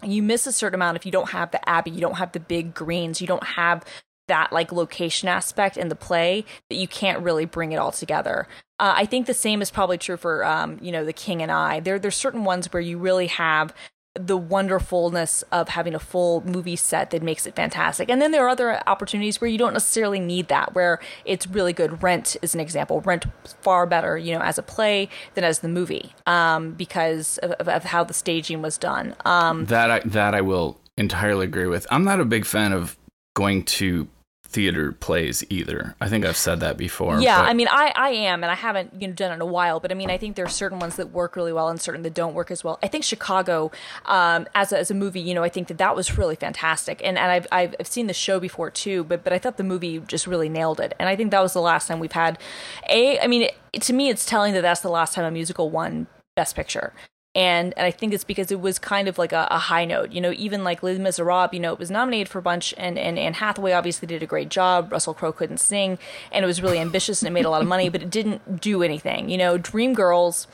[SPEAKER 1] you miss a certain amount if you don't have the abbey, you don't have the big greens, you don't have that like location aspect in the play that you can't really bring it all together. Uh, I think the same is probably true for um, you know the King and I. There there's certain ones where you really have the wonderfulness of having a full movie set that makes it fantastic. And then there are other opportunities where you don't necessarily need that, where it's really good. Rent is an example. Rent far better, you know, as a play than as the movie, um, because of, of, of how the staging was done. Um,
[SPEAKER 2] That I that I will entirely agree with. I'm not a big fan of going to theater plays either. I think I've said that before.
[SPEAKER 1] Yeah,
[SPEAKER 2] but
[SPEAKER 1] I mean, I, I am, and I haven't you know done it in a while. But I mean, I think there are certain ones that work really well and certain that don't work as well. I think Chicago, um, as a, as a movie, you know, I think that that was really fantastic, and and I've I've I've seen the show before too, but but I thought the movie just really nailed it, and I think that was the last time we've had a. I mean, it, to me, it's telling that that's the last time a musical won Best Picture. And, and I think it's because it was kind of like a, a high note, you know. Even like Les Miserables, you know, it was nominated for a bunch, and and Anne Hathaway obviously did a great job. Russell Crowe couldn't sing, and it was really ambitious and it made a lot of money, but it didn't do anything. You know, Dreamgirls,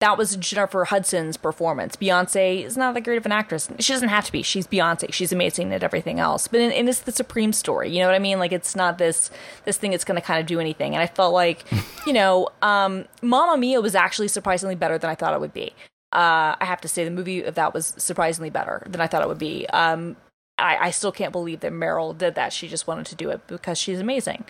[SPEAKER 1] that was Jennifer Hudson's performance. Beyonce is not that great of an actress. She doesn't have to be. She's Beyonce. She's amazing at everything else. But in it's the Supreme story. You know what I mean? Like it's not this this thing that's going to kind of do anything. And I felt like, you know, um, Mamma Mia was actually surprisingly better than I thought it would be. Uh, I have to say the movie of that was surprisingly better than I thought it would be. Um, I, I still can't believe that Meryl did that. She just wanted to do it because she's amazing.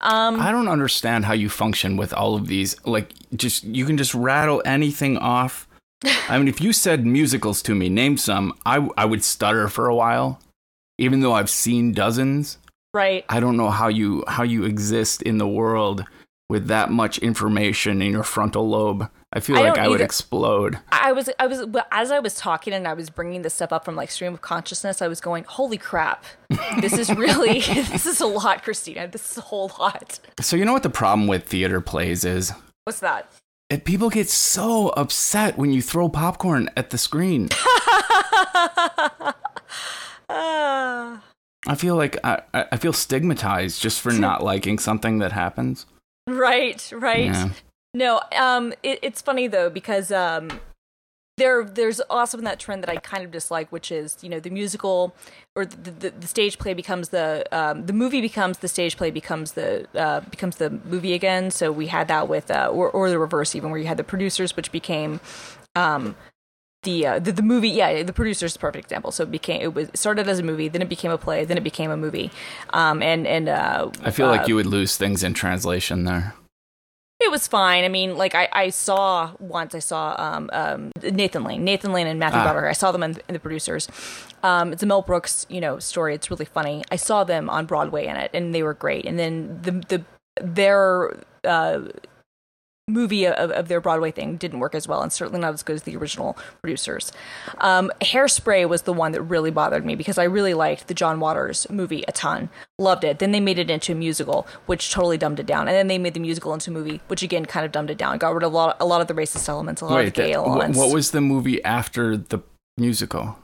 [SPEAKER 1] Um,
[SPEAKER 2] I don't understand how you function with all of these. Like, just you can just rattle anything off. (laughs) I mean, if you said musicals to me, name some, I I would stutter for a while, even though I've seen dozens.
[SPEAKER 1] right.
[SPEAKER 2] I don't know how you how you exist in the world with that much information in your frontal lobe. I feel
[SPEAKER 1] I
[SPEAKER 2] like I would
[SPEAKER 1] either.
[SPEAKER 2] explode.
[SPEAKER 1] I was, I was, as I was talking and I was bringing this stuff up from like stream of consciousness, I was going, "Holy crap, this is really, (laughs) this is a lot, Christina. This is a whole lot."
[SPEAKER 2] So you know what the problem with theater plays is?
[SPEAKER 1] What's that?
[SPEAKER 2] It, people get so upset when you throw popcorn at the screen. (laughs) I feel like I, I I feel stigmatized just for (laughs) not liking something that happens.
[SPEAKER 1] right, right.
[SPEAKER 2] Yeah.
[SPEAKER 1] No, um, it, it's funny though because um, there there's also that trend that I kind of dislike, which is you know the musical or the the, the stage play becomes the um, the movie becomes the stage play becomes the uh, becomes the movie again. So we had that with uh, or or the reverse even where you had the producers, which became um, the, uh, the the movie yeah the producer's is a perfect example so it became it was started as a movie then it became a play then it became a movie um and and uh
[SPEAKER 2] I feel
[SPEAKER 1] uh,
[SPEAKER 2] like you would lose things in translation there.
[SPEAKER 1] It was fine. I mean, like I, I saw once I saw um, um, Nathan Lane, Nathan Lane and Matthew
[SPEAKER 2] Ah.
[SPEAKER 1] Broderick. I saw them in, in the producers. Um, it's a Mel Brooks, you know, story. It's really funny. I saw them on Broadway in it, and they were great. And then the the their uh, movie of, of their Broadway thing didn't work as well, and certainly not as good as the original producers. Um, Hairspray was the one that really bothered me because I really liked the John Waters movie a ton, loved it. Then they made it into a musical, which totally dumbed it down, and then they made the musical into a movie, which again kind of dumbed it down. Got rid of a lot, a lot of the racist elements, a lot of the
[SPEAKER 2] that-
[SPEAKER 1] gay
[SPEAKER 2] wh-
[SPEAKER 1] elements.
[SPEAKER 2] what was the movie after the musical?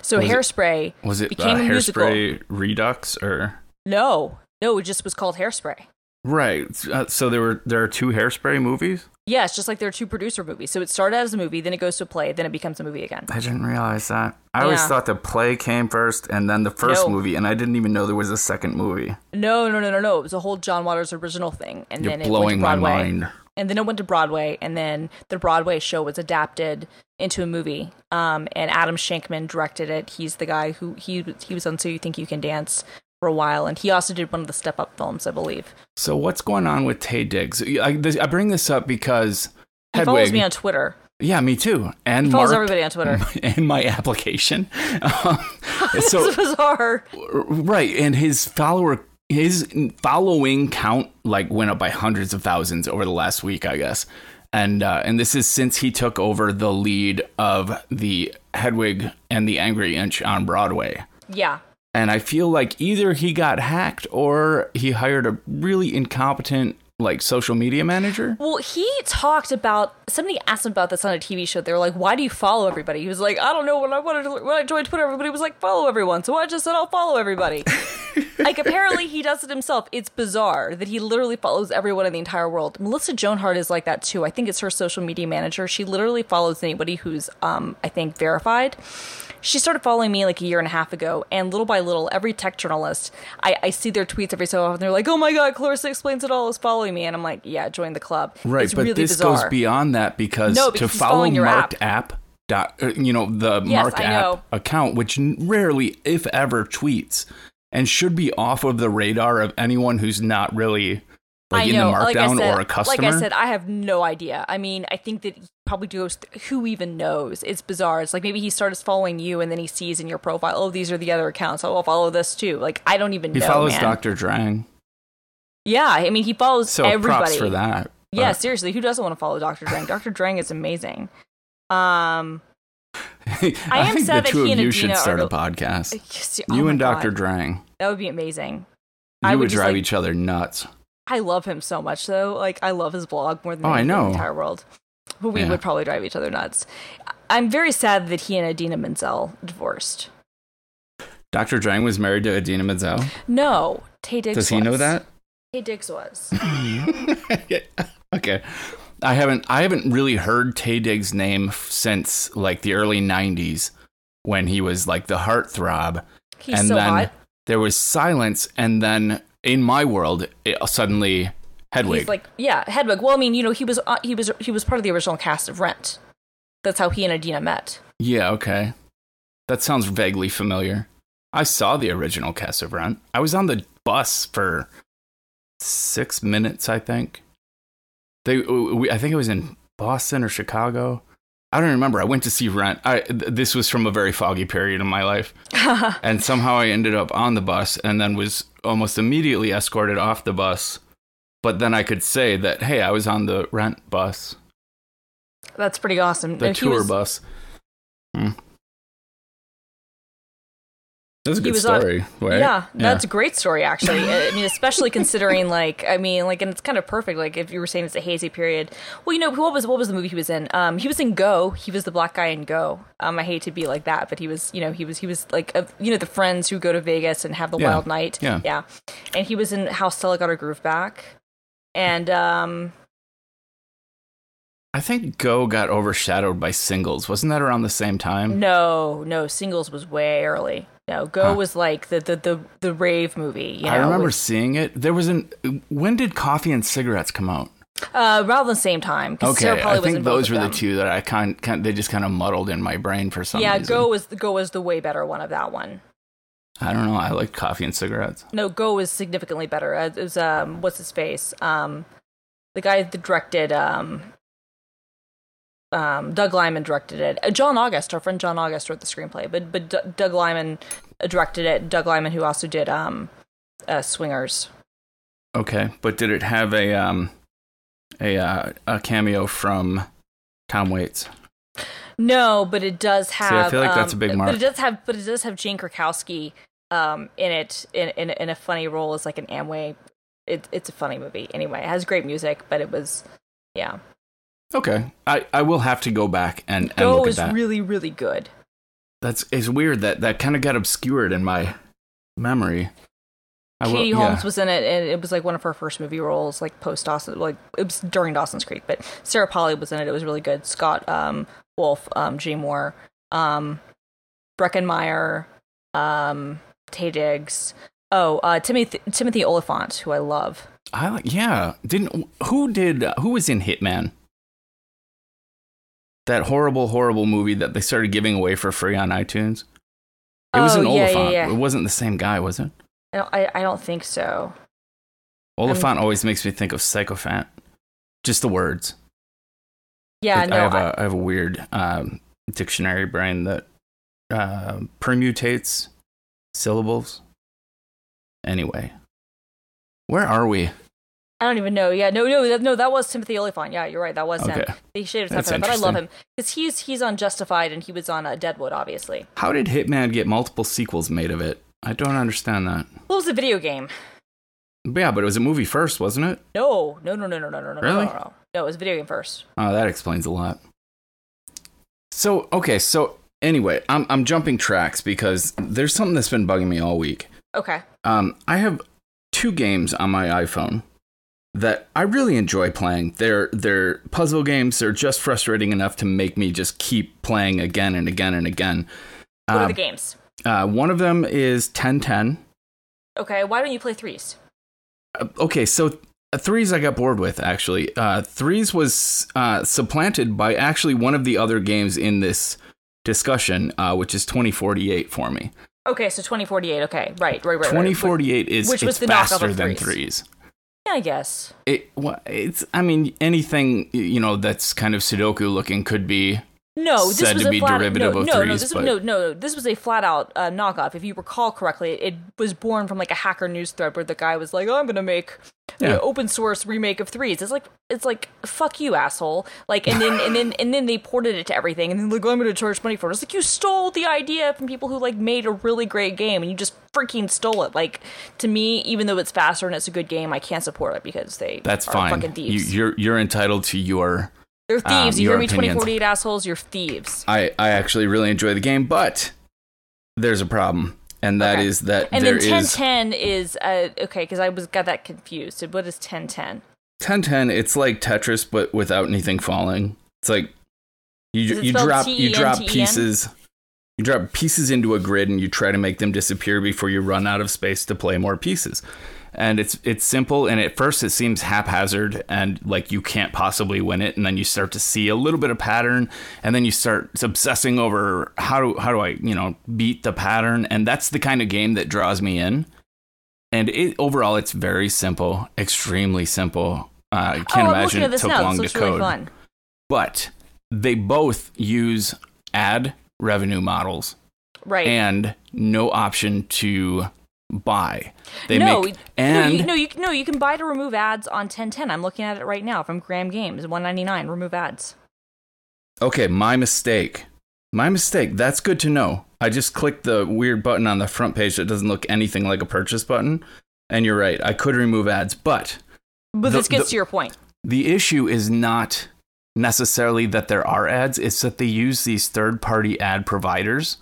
[SPEAKER 1] so
[SPEAKER 2] was it-
[SPEAKER 1] Hairspray
[SPEAKER 2] Was it
[SPEAKER 1] became
[SPEAKER 2] uh,
[SPEAKER 1] a musical.
[SPEAKER 2] Hairspray Redux or?
[SPEAKER 1] No, no, it just was called Hairspray.
[SPEAKER 2] Right. Uh, so there were there are two Hairspray movies.
[SPEAKER 1] Yes, just like there are two producer movies. So it started as a movie, then it goes to a play, then it becomes a movie again.
[SPEAKER 2] I didn't realize that. I always thought the play came first and then the first
[SPEAKER 1] No.
[SPEAKER 2] movie, and I didn't even know there was a second movie.
[SPEAKER 1] No, no, no, no, no. It was a whole John Waters original thing, and
[SPEAKER 2] You're
[SPEAKER 1] then it
[SPEAKER 2] blowing
[SPEAKER 1] went to Broadway.
[SPEAKER 2] mind.
[SPEAKER 1] And then it went to Broadway, and then the Broadway show was adapted into a movie. Um, and Adam Shankman directed it. He's the guy who he he was on So You Think You Can Dance for a while, and he also did one of the Step Up films, I believe.
[SPEAKER 2] So what's going on with Taye Diggs? I, this, I bring this up because
[SPEAKER 1] He follows me on Twitter.
[SPEAKER 2] yeah, me too. And
[SPEAKER 1] He follows
[SPEAKER 2] Mark
[SPEAKER 1] everybody on Twitter. (laughs)
[SPEAKER 2] and my application. (laughs) Um, (laughs) so
[SPEAKER 1] bizarre.
[SPEAKER 2] right, and his follower his following count like went up by hundreds of thousands over the last week, I guess. And uh, and this is since he took over the lead of the Hedwig and the Angry Inch on Broadway.
[SPEAKER 1] Yeah.
[SPEAKER 2] And I feel like either he got hacked or he hired a really incompetent like social media manager.
[SPEAKER 1] Well, he talked about somebody asked him about this on a TV show. They were like, "Why do you follow everybody?" He was like, "I don't know. When I wanted to, when I joined Twitter, everybody was like, follow everyone." So I just said, "I'll follow everybody." (laughs) like apparently he does it himself. It's bizarre that he literally follows everyone in the entire world. Melissa Joan Hart is like that too. I think it's her social media manager. She literally follows anybody who's, um, I think, verified. She started following me like a year and a half ago, and little by little, every tech journalist, I, I see their tweets every so often. They're like, "Oh my god, Clarissa explains it all is following me," and I'm like, "Yeah, join the club."
[SPEAKER 2] Right,
[SPEAKER 1] it's
[SPEAKER 2] but
[SPEAKER 1] really
[SPEAKER 2] this
[SPEAKER 1] bizarre.
[SPEAKER 2] goes beyond that because,
[SPEAKER 1] No,
[SPEAKER 2] to
[SPEAKER 1] because he's
[SPEAKER 2] follow marked app. dot uh, you know the
[SPEAKER 1] Yes,
[SPEAKER 2] marked app account which rarely if ever tweets and should be off of the radar of anyone who's not really like
[SPEAKER 1] I
[SPEAKER 2] in
[SPEAKER 1] know.
[SPEAKER 2] the
[SPEAKER 1] like I said,
[SPEAKER 2] or a customer
[SPEAKER 1] Like I said, I have no idea. I mean, I think that he probably goes. Who even knows? It's bizarre. It's like maybe he starts following you, and then he sees in your profile, oh, these are the other accounts. Oh, I'll follow this too. Like I don't even
[SPEAKER 2] he
[SPEAKER 1] know.
[SPEAKER 2] follows
[SPEAKER 1] man.
[SPEAKER 2] Dr. Drang
[SPEAKER 1] Yeah, I mean, he follows
[SPEAKER 2] so
[SPEAKER 1] everybody.
[SPEAKER 2] props for that
[SPEAKER 1] Yeah, seriously, who doesn't want to follow Dr. Drang? Dr. Drang is amazing. Um, (laughs)
[SPEAKER 2] I,
[SPEAKER 1] am
[SPEAKER 2] think
[SPEAKER 1] sad
[SPEAKER 2] the
[SPEAKER 1] that
[SPEAKER 2] two
[SPEAKER 1] he
[SPEAKER 2] of
[SPEAKER 1] and
[SPEAKER 2] you should
[SPEAKER 1] Idina
[SPEAKER 2] start
[SPEAKER 1] are-
[SPEAKER 2] a podcast
[SPEAKER 1] yes, oh
[SPEAKER 2] you and Dr. Drang
[SPEAKER 1] That would be amazing.
[SPEAKER 2] you
[SPEAKER 1] I
[SPEAKER 2] would,
[SPEAKER 1] would
[SPEAKER 2] drive
[SPEAKER 1] like-
[SPEAKER 2] each other nuts
[SPEAKER 1] I love him so much, though. Like, I love his blog more than
[SPEAKER 2] Oh, I know.
[SPEAKER 1] the entire world. But we
[SPEAKER 2] Yeah.
[SPEAKER 1] would probably drive each other nuts. I'm very sad that he and Idina Menzel divorced.
[SPEAKER 2] Dr. Drang was married to Idina Menzel
[SPEAKER 1] No, Taye Diggs.
[SPEAKER 2] does he know that
[SPEAKER 1] Taye Diggs was. (laughs)
[SPEAKER 2] okay. I haven't I haven't really heard Taye Diggs' name since like the early '90s when he was like the heartthrob,
[SPEAKER 1] He's
[SPEAKER 2] and
[SPEAKER 1] so
[SPEAKER 2] then
[SPEAKER 1] hot.
[SPEAKER 2] there was silence, and then in my world, it, suddenly Hedwig.
[SPEAKER 1] He's like, yeah, Hedwig. Well, I mean, you know, he was uh, he was he was part of the original cast of Rent. That's how he and Idina met.
[SPEAKER 2] yeah, okay, that sounds vaguely familiar. I saw the original cast of Rent. I was on the bus for six minutes, I think. They, we, I think it was in Boston or Chicago. I don't remember. I went to see Rent. I th- this was from a very foggy period in my life, (laughs) and somehow I ended up on the bus, and then was almost immediately escorted off the bus but then I could say that hey, I was on the rent bus,
[SPEAKER 1] That's pretty awesome.
[SPEAKER 2] the
[SPEAKER 1] And
[SPEAKER 2] tour
[SPEAKER 1] was-
[SPEAKER 2] bus. Hmm. That's a good
[SPEAKER 1] was on-
[SPEAKER 2] story, right?
[SPEAKER 1] Yeah, that's a great story actually. I mean, especially considering (laughs) like I mean, like, and it's kind of perfect. Like if you were saying it's a hazy period. Well, you know, what was what was the movie he was in? Um, he was in Go. He was the black guy in Go. Um, I hate to be like that, but he was, you know, he was he was like, uh, you know, the friends who go to Vegas and have the
[SPEAKER 2] Yeah.
[SPEAKER 1] wild night.
[SPEAKER 2] Yeah.
[SPEAKER 1] yeah. And he was in How Stella Got Her Groove Back, and um,
[SPEAKER 2] I think Go got overshadowed by singles. Wasn't that around the same time?
[SPEAKER 1] no, no, Singles was way early. No, Go
[SPEAKER 2] Huh.
[SPEAKER 1] was like the the the, the rave movie. You know,
[SPEAKER 2] I remember seeing it. There was an. When did Coffee and Cigarettes come out?
[SPEAKER 1] uh, around the same time.
[SPEAKER 2] Okay, I think
[SPEAKER 1] in
[SPEAKER 2] those
[SPEAKER 1] of
[SPEAKER 2] were the two that I kind, kind they just kind of muddled in my brain for some
[SPEAKER 1] yeah,
[SPEAKER 2] reason.
[SPEAKER 1] Go was Go was the way better one of that one.
[SPEAKER 2] I don't know. I like Coffee and Cigarettes.
[SPEAKER 1] No, Go was significantly better. Uh, It was um, what's his face? Um, the guy that directed um, um, Doug Liman directed it. Uh, John August, our friend John August, wrote the screenplay, but but D- Doug Liman directed it. Doug Liman, who also did um, uh, Swingers.
[SPEAKER 2] Okay, but did it have a um a uh, a cameo from Tom Waits?
[SPEAKER 1] No, but it does have.
[SPEAKER 2] I feel like that's
[SPEAKER 1] um,
[SPEAKER 2] a big mark.
[SPEAKER 1] But it does have. But it does have Jane Krakowski um, in it in, in in a funny role as like an Amway. It, it's a funny movie. Anyway, it has great music, but it was yeah.
[SPEAKER 2] Okay, I, I will have to go back and, and
[SPEAKER 1] Go
[SPEAKER 2] look at
[SPEAKER 1] is
[SPEAKER 2] that.
[SPEAKER 1] really really good.
[SPEAKER 2] That's it's weird that that kind of got obscured in my memory. I will-
[SPEAKER 1] Katie
[SPEAKER 2] yeah.
[SPEAKER 1] Holmes was in it, and it was like one of her first movie roles, like post Dawson, like it was during Dawson's Creek. But Sarah Polley was in it; it was really good. Scott um, Wolf, um, Jay Mohr, um, Breckin Meyer, um, Taye Diggs. Oh, uh, Timothy Timothy Olyphant, who I love.
[SPEAKER 2] I like yeah. Didn't who did who was in Hitman? That horrible, horrible movie that they started giving away for free on iTunes. It was
[SPEAKER 1] Oh,
[SPEAKER 2] an
[SPEAKER 1] yeah, yeah,
[SPEAKER 2] Olyphant.
[SPEAKER 1] yeah.
[SPEAKER 2] It wasn't the same guy, was it?
[SPEAKER 1] I don't, I, I don't think so.
[SPEAKER 2] Olyphant always makes me think of sycophant. Just the words.
[SPEAKER 1] Yeah,
[SPEAKER 2] It-
[SPEAKER 1] no,
[SPEAKER 2] I have
[SPEAKER 1] I-
[SPEAKER 2] a I have a weird um, dictionary brain that uh, permutates syllables. Anyway, where are we?
[SPEAKER 1] I don't even know. Yeah, no, no, that, no. That was Timothy Olyphant. Yeah, you're right. That was him.
[SPEAKER 2] Okay.
[SPEAKER 1] They should have said but I love him because he's he's on Justified and he was on uh, Deadwood, obviously.
[SPEAKER 2] How did Hitman get multiple sequels made of it? I don't understand that.
[SPEAKER 1] Well, it was a video game.
[SPEAKER 2] Yeah, but it was a movie first, wasn't it?
[SPEAKER 1] No, no, no, no, no, no, no, no, no, no. No, it was a video game first.
[SPEAKER 2] Oh, that explains a lot. So, okay, so anyway, I'm I'm jumping tracks because there's something that's been bugging me all week.
[SPEAKER 1] Okay.
[SPEAKER 2] Um, I have two games on my iPhone that I really enjoy playing. They're they're puzzle games. They're just frustrating enough to make me just keep playing again and again and again.
[SPEAKER 1] What are
[SPEAKER 2] Uh,
[SPEAKER 1] the games?
[SPEAKER 2] uh, one of them is 1010.
[SPEAKER 1] Okay, why don't you play threes?
[SPEAKER 2] Uh, okay, so uh, threes I got bored with actually. Uh, threes was uh, supplanted by actually one of the other games in this discussion, uh, which is 2048 for me.
[SPEAKER 1] Okay, so 2048. Okay, right, right, right. right.
[SPEAKER 2] 2048 is
[SPEAKER 1] Which was the knockoff
[SPEAKER 2] faster
[SPEAKER 1] of
[SPEAKER 2] than
[SPEAKER 1] threes. I guess.
[SPEAKER 2] It well, it's I mean anything you know that's kind of Sudoku looking could be
[SPEAKER 1] No, this was a flat,
[SPEAKER 2] derivative
[SPEAKER 1] no,
[SPEAKER 2] of
[SPEAKER 1] no, no, this
[SPEAKER 2] but-
[SPEAKER 1] no, no. This was a flat out uh, knockoff. If you recall correctly, it was born from like a hacker news thread where the guy was like, "Oh, I'm gonna make
[SPEAKER 2] Yeah.
[SPEAKER 1] an open source remake of threes." It's like, it's like, fuck you, asshole. Like, and then and then and then they ported it to everything, and then like, I'm gonna charge money for it. It's like you stole the idea from people who like made a really great game, and you just freaking stole it. Like, to me, even though it's faster and it's a good game, I can't support it because they
[SPEAKER 2] that's
[SPEAKER 1] are
[SPEAKER 2] fine.
[SPEAKER 1] fucking
[SPEAKER 2] You, you're you're entitled to your.
[SPEAKER 1] They're thieves.
[SPEAKER 2] um,
[SPEAKER 1] you hear me?
[SPEAKER 2] opinions.
[SPEAKER 1] 2048 assholes. You're thieves.
[SPEAKER 2] I I actually really enjoy the game, but there's a problem, and that is
[SPEAKER 1] Okay.
[SPEAKER 2] that
[SPEAKER 1] And
[SPEAKER 2] there
[SPEAKER 1] then
[SPEAKER 2] is
[SPEAKER 1] 1010 is uh okay because I was got that confused. What is 1010?
[SPEAKER 2] 1010. It's like Tetris, but without anything falling. It's like you you drop you drop pieces. You drop pieces into a grid and you try to make them disappear before you run out of space to play more pieces. And it's it's simple and at first it seems haphazard and like you can't possibly win it and then you start to see a little bit of pattern and then you start obsessing over how do how do I, you know, beat the pattern and that's the kind of game that draws me in. And it overall it's very simple, extremely simple. Uh, I can't
[SPEAKER 1] oh,
[SPEAKER 2] imagine it took
[SPEAKER 1] now.
[SPEAKER 2] long
[SPEAKER 1] This
[SPEAKER 2] to code
[SPEAKER 1] really
[SPEAKER 2] but they both use ad revenue models
[SPEAKER 1] Right.
[SPEAKER 2] and no option to buy. They
[SPEAKER 1] no,
[SPEAKER 2] make
[SPEAKER 1] no, you, no, you no, you can buy to remove ads on 1010. I'm looking at it right now from Gram Games, 199. Remove ads.
[SPEAKER 2] Okay, my mistake. My mistake. That's good to know. I just clicked the weird button on the front page that doesn't look anything like a purchase button. And you're right. I could remove ads, but
[SPEAKER 1] But
[SPEAKER 2] The-
[SPEAKER 1] this gets
[SPEAKER 2] the-
[SPEAKER 1] to your point.
[SPEAKER 2] the issue is not necessarily that there are ads, it's that they use these third party ad providers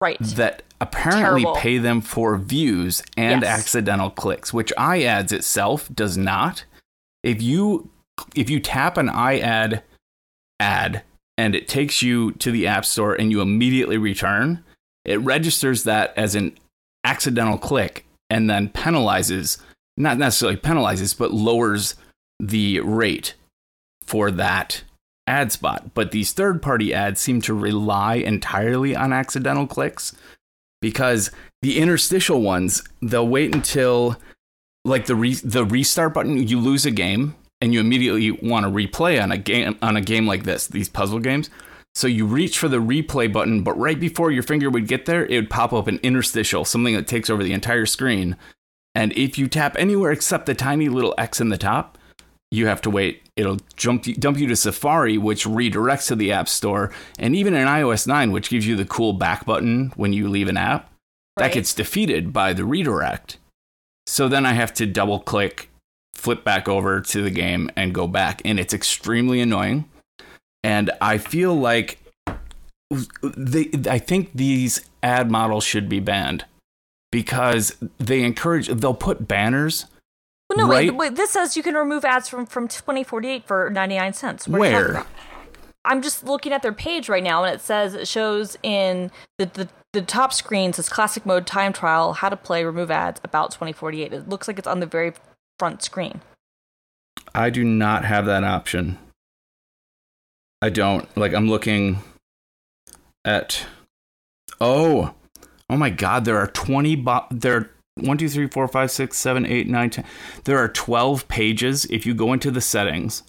[SPEAKER 1] Right.
[SPEAKER 2] that apparently
[SPEAKER 1] Terrible.
[SPEAKER 2] pay them for views and
[SPEAKER 1] Yes.
[SPEAKER 2] accidental clicks, which iAds itself does not. If you if you tap an iAd ad and it takes you to the App Store and you immediately return, it registers that as an accidental click and then penalizes, not necessarily penalizes, but lowers the rate for that ad spot. But these third party ads seem to rely entirely on accidental clicks because the interstitial ones, they'll wait until like the re- the restart button, you lose a game and you immediately want to replay on a game on a game like this, these puzzle games. So you reach for the replay button, but right before your finger would get there, it would pop up an interstitial, something that takes over the entire screen. And if you tap anywhere except the tiny little X in the top, you have to wait. It'll jump you, dump you to Safari, which redirects to the App Store, and even in iOS 9, which gives you the cool back button when you leave an app, that gets defeated by the redirect. So then I have to double click, flip back over to the game, and go back, and it's extremely annoying. And I feel like they, I think these ad models should be banned because they encourage. They'll put banners
[SPEAKER 1] Well, no, wait,
[SPEAKER 2] right?
[SPEAKER 1] wait. This says you can remove ads from from 2048 for 99 cents. What are you talking
[SPEAKER 2] where?
[SPEAKER 1] I'm just looking at their page right now, and it says it shows in the the, the top screen says classic mode time trial, how to play, remove ads, about 2048. It looks like it's on the very front screen.
[SPEAKER 2] I do not have that option. I don't. Like I'm looking at Oh. Oh my god, there are 20 bo- there 1 2 3 4 5 6 7 8 9 10 There are 12 pages if you go into the settings.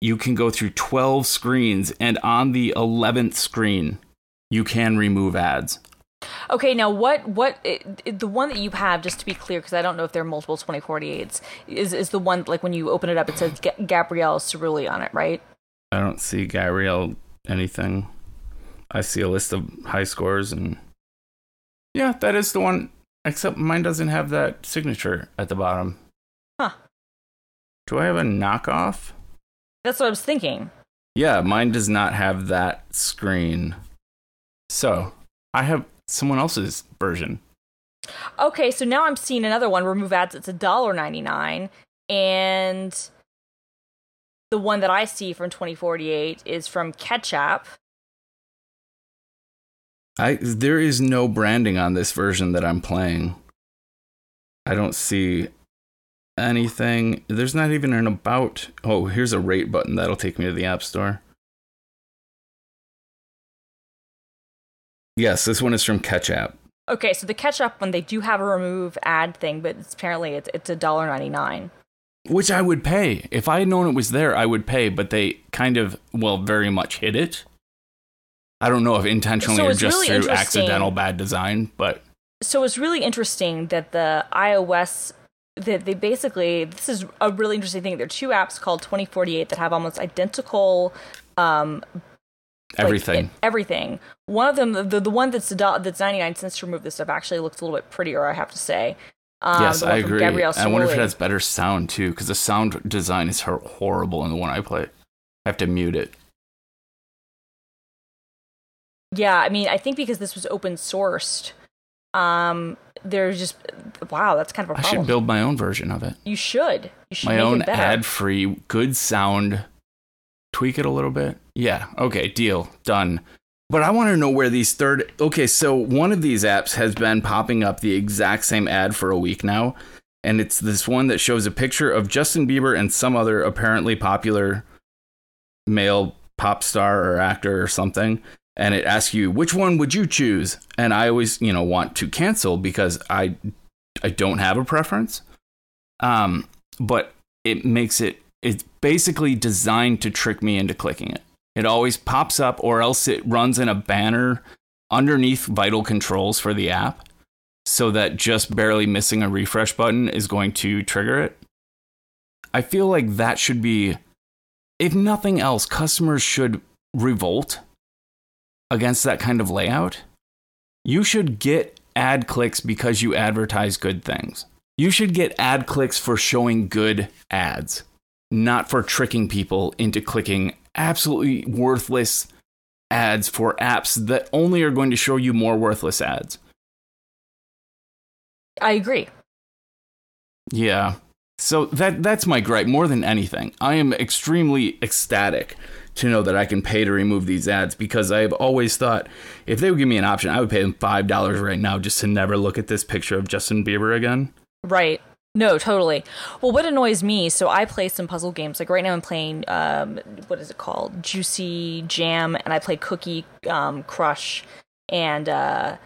[SPEAKER 2] You can go through 12 screens and on the 11th screen you can remove ads.
[SPEAKER 1] Okay, now what what it, it- the one that you have, just to be clear, because I don't know if there are multiple 2048s, is is the one like when you open it up, it says Ga- Gabriele Cirulli on it, right?
[SPEAKER 2] I don't see Gabriele anything. I see a list of high scores and yeah, that is the one. Except mine doesn't have that signature at the bottom.
[SPEAKER 1] Huh.
[SPEAKER 2] Do I have a knockoff?
[SPEAKER 1] That's what I was thinking.
[SPEAKER 2] Yeah, mine does not have that screen. So I have someone else's version.
[SPEAKER 1] Okay, so now I'm seeing another one. Remove ads. It's a dollar ninety nine, and the one that I see from 2048 is from Ketchapp.
[SPEAKER 2] I there is no branding on this version that I'm playing. I don't see anything. There's not even an about. Oh, here's a rate button that'll take me to the App Store. Yes, this one is from Ketchapp.
[SPEAKER 1] Okay, so the Ketchapp one they do have a remove ad thing, but it's, apparently it's it's a dollar ninety nine.
[SPEAKER 2] Which I would pay. If I had known it was there, I would pay, but they kind of, well, very much hid it. I don't know if intentionally
[SPEAKER 1] So
[SPEAKER 2] or just
[SPEAKER 1] really
[SPEAKER 2] through accidental bad design, but
[SPEAKER 1] So it's really interesting that the iOS that they basically this is a really interesting thing. There are two apps called 2048 that have almost identical um like,
[SPEAKER 2] everything.
[SPEAKER 1] it- everything. One of them, the the one that's that's 99 cents to remove this stuff actually looks a little bit prettier, I have to say. Um,
[SPEAKER 2] yes, I agree. I wonder if it has better sound too, because the sound design is horrible in the one I play. I have to mute it.
[SPEAKER 1] Yeah, I mean, I think because this was open sourced, um, there's just wow, that's kind of a
[SPEAKER 2] I
[SPEAKER 1] problem.
[SPEAKER 2] I should build my own version of it.
[SPEAKER 1] you should. You should
[SPEAKER 2] My own ad-free, good sound. Tweak it a little bit. Yeah. Okay. Deal. Done. But I want to know where these third. Okay, so one of these apps has been popping up the exact same ad for a week now, and it's this one that shows a picture of Justin Bieber and some other apparently popular male pop star or actor or something, and it asks you which one would you choose. And I always, you know, want to cancel because I I don't have a preference. Um, but it makes it it's basically designed to trick me into clicking it. It always pops up or else it runs in a banner underneath vital controls for the app. so that just barely missing a refresh button is going to trigger it. I feel like that should be, if nothing else, customers should revolt against that kind of layout. You should get ad clicks because you advertise good things. You should get ad clicks for showing good ads, not for tricking people into clicking absolutely worthless ads for apps that only are going to show you more worthless ads.
[SPEAKER 1] I agree.
[SPEAKER 2] Yeah. So that that's my gripe more than anything. I am extremely ecstatic to know that I can pay to remove these ads because I've always thought if they would give me an option, I would pay them five dollars right now just to never look at this picture of Justin Bieber again.
[SPEAKER 1] Right. No, totally. Well, what annoys me, so I play some puzzle games. Like right now, I'm playing um, what is it called, Juicy Jam, and I play Cookie um, Crush, and uh,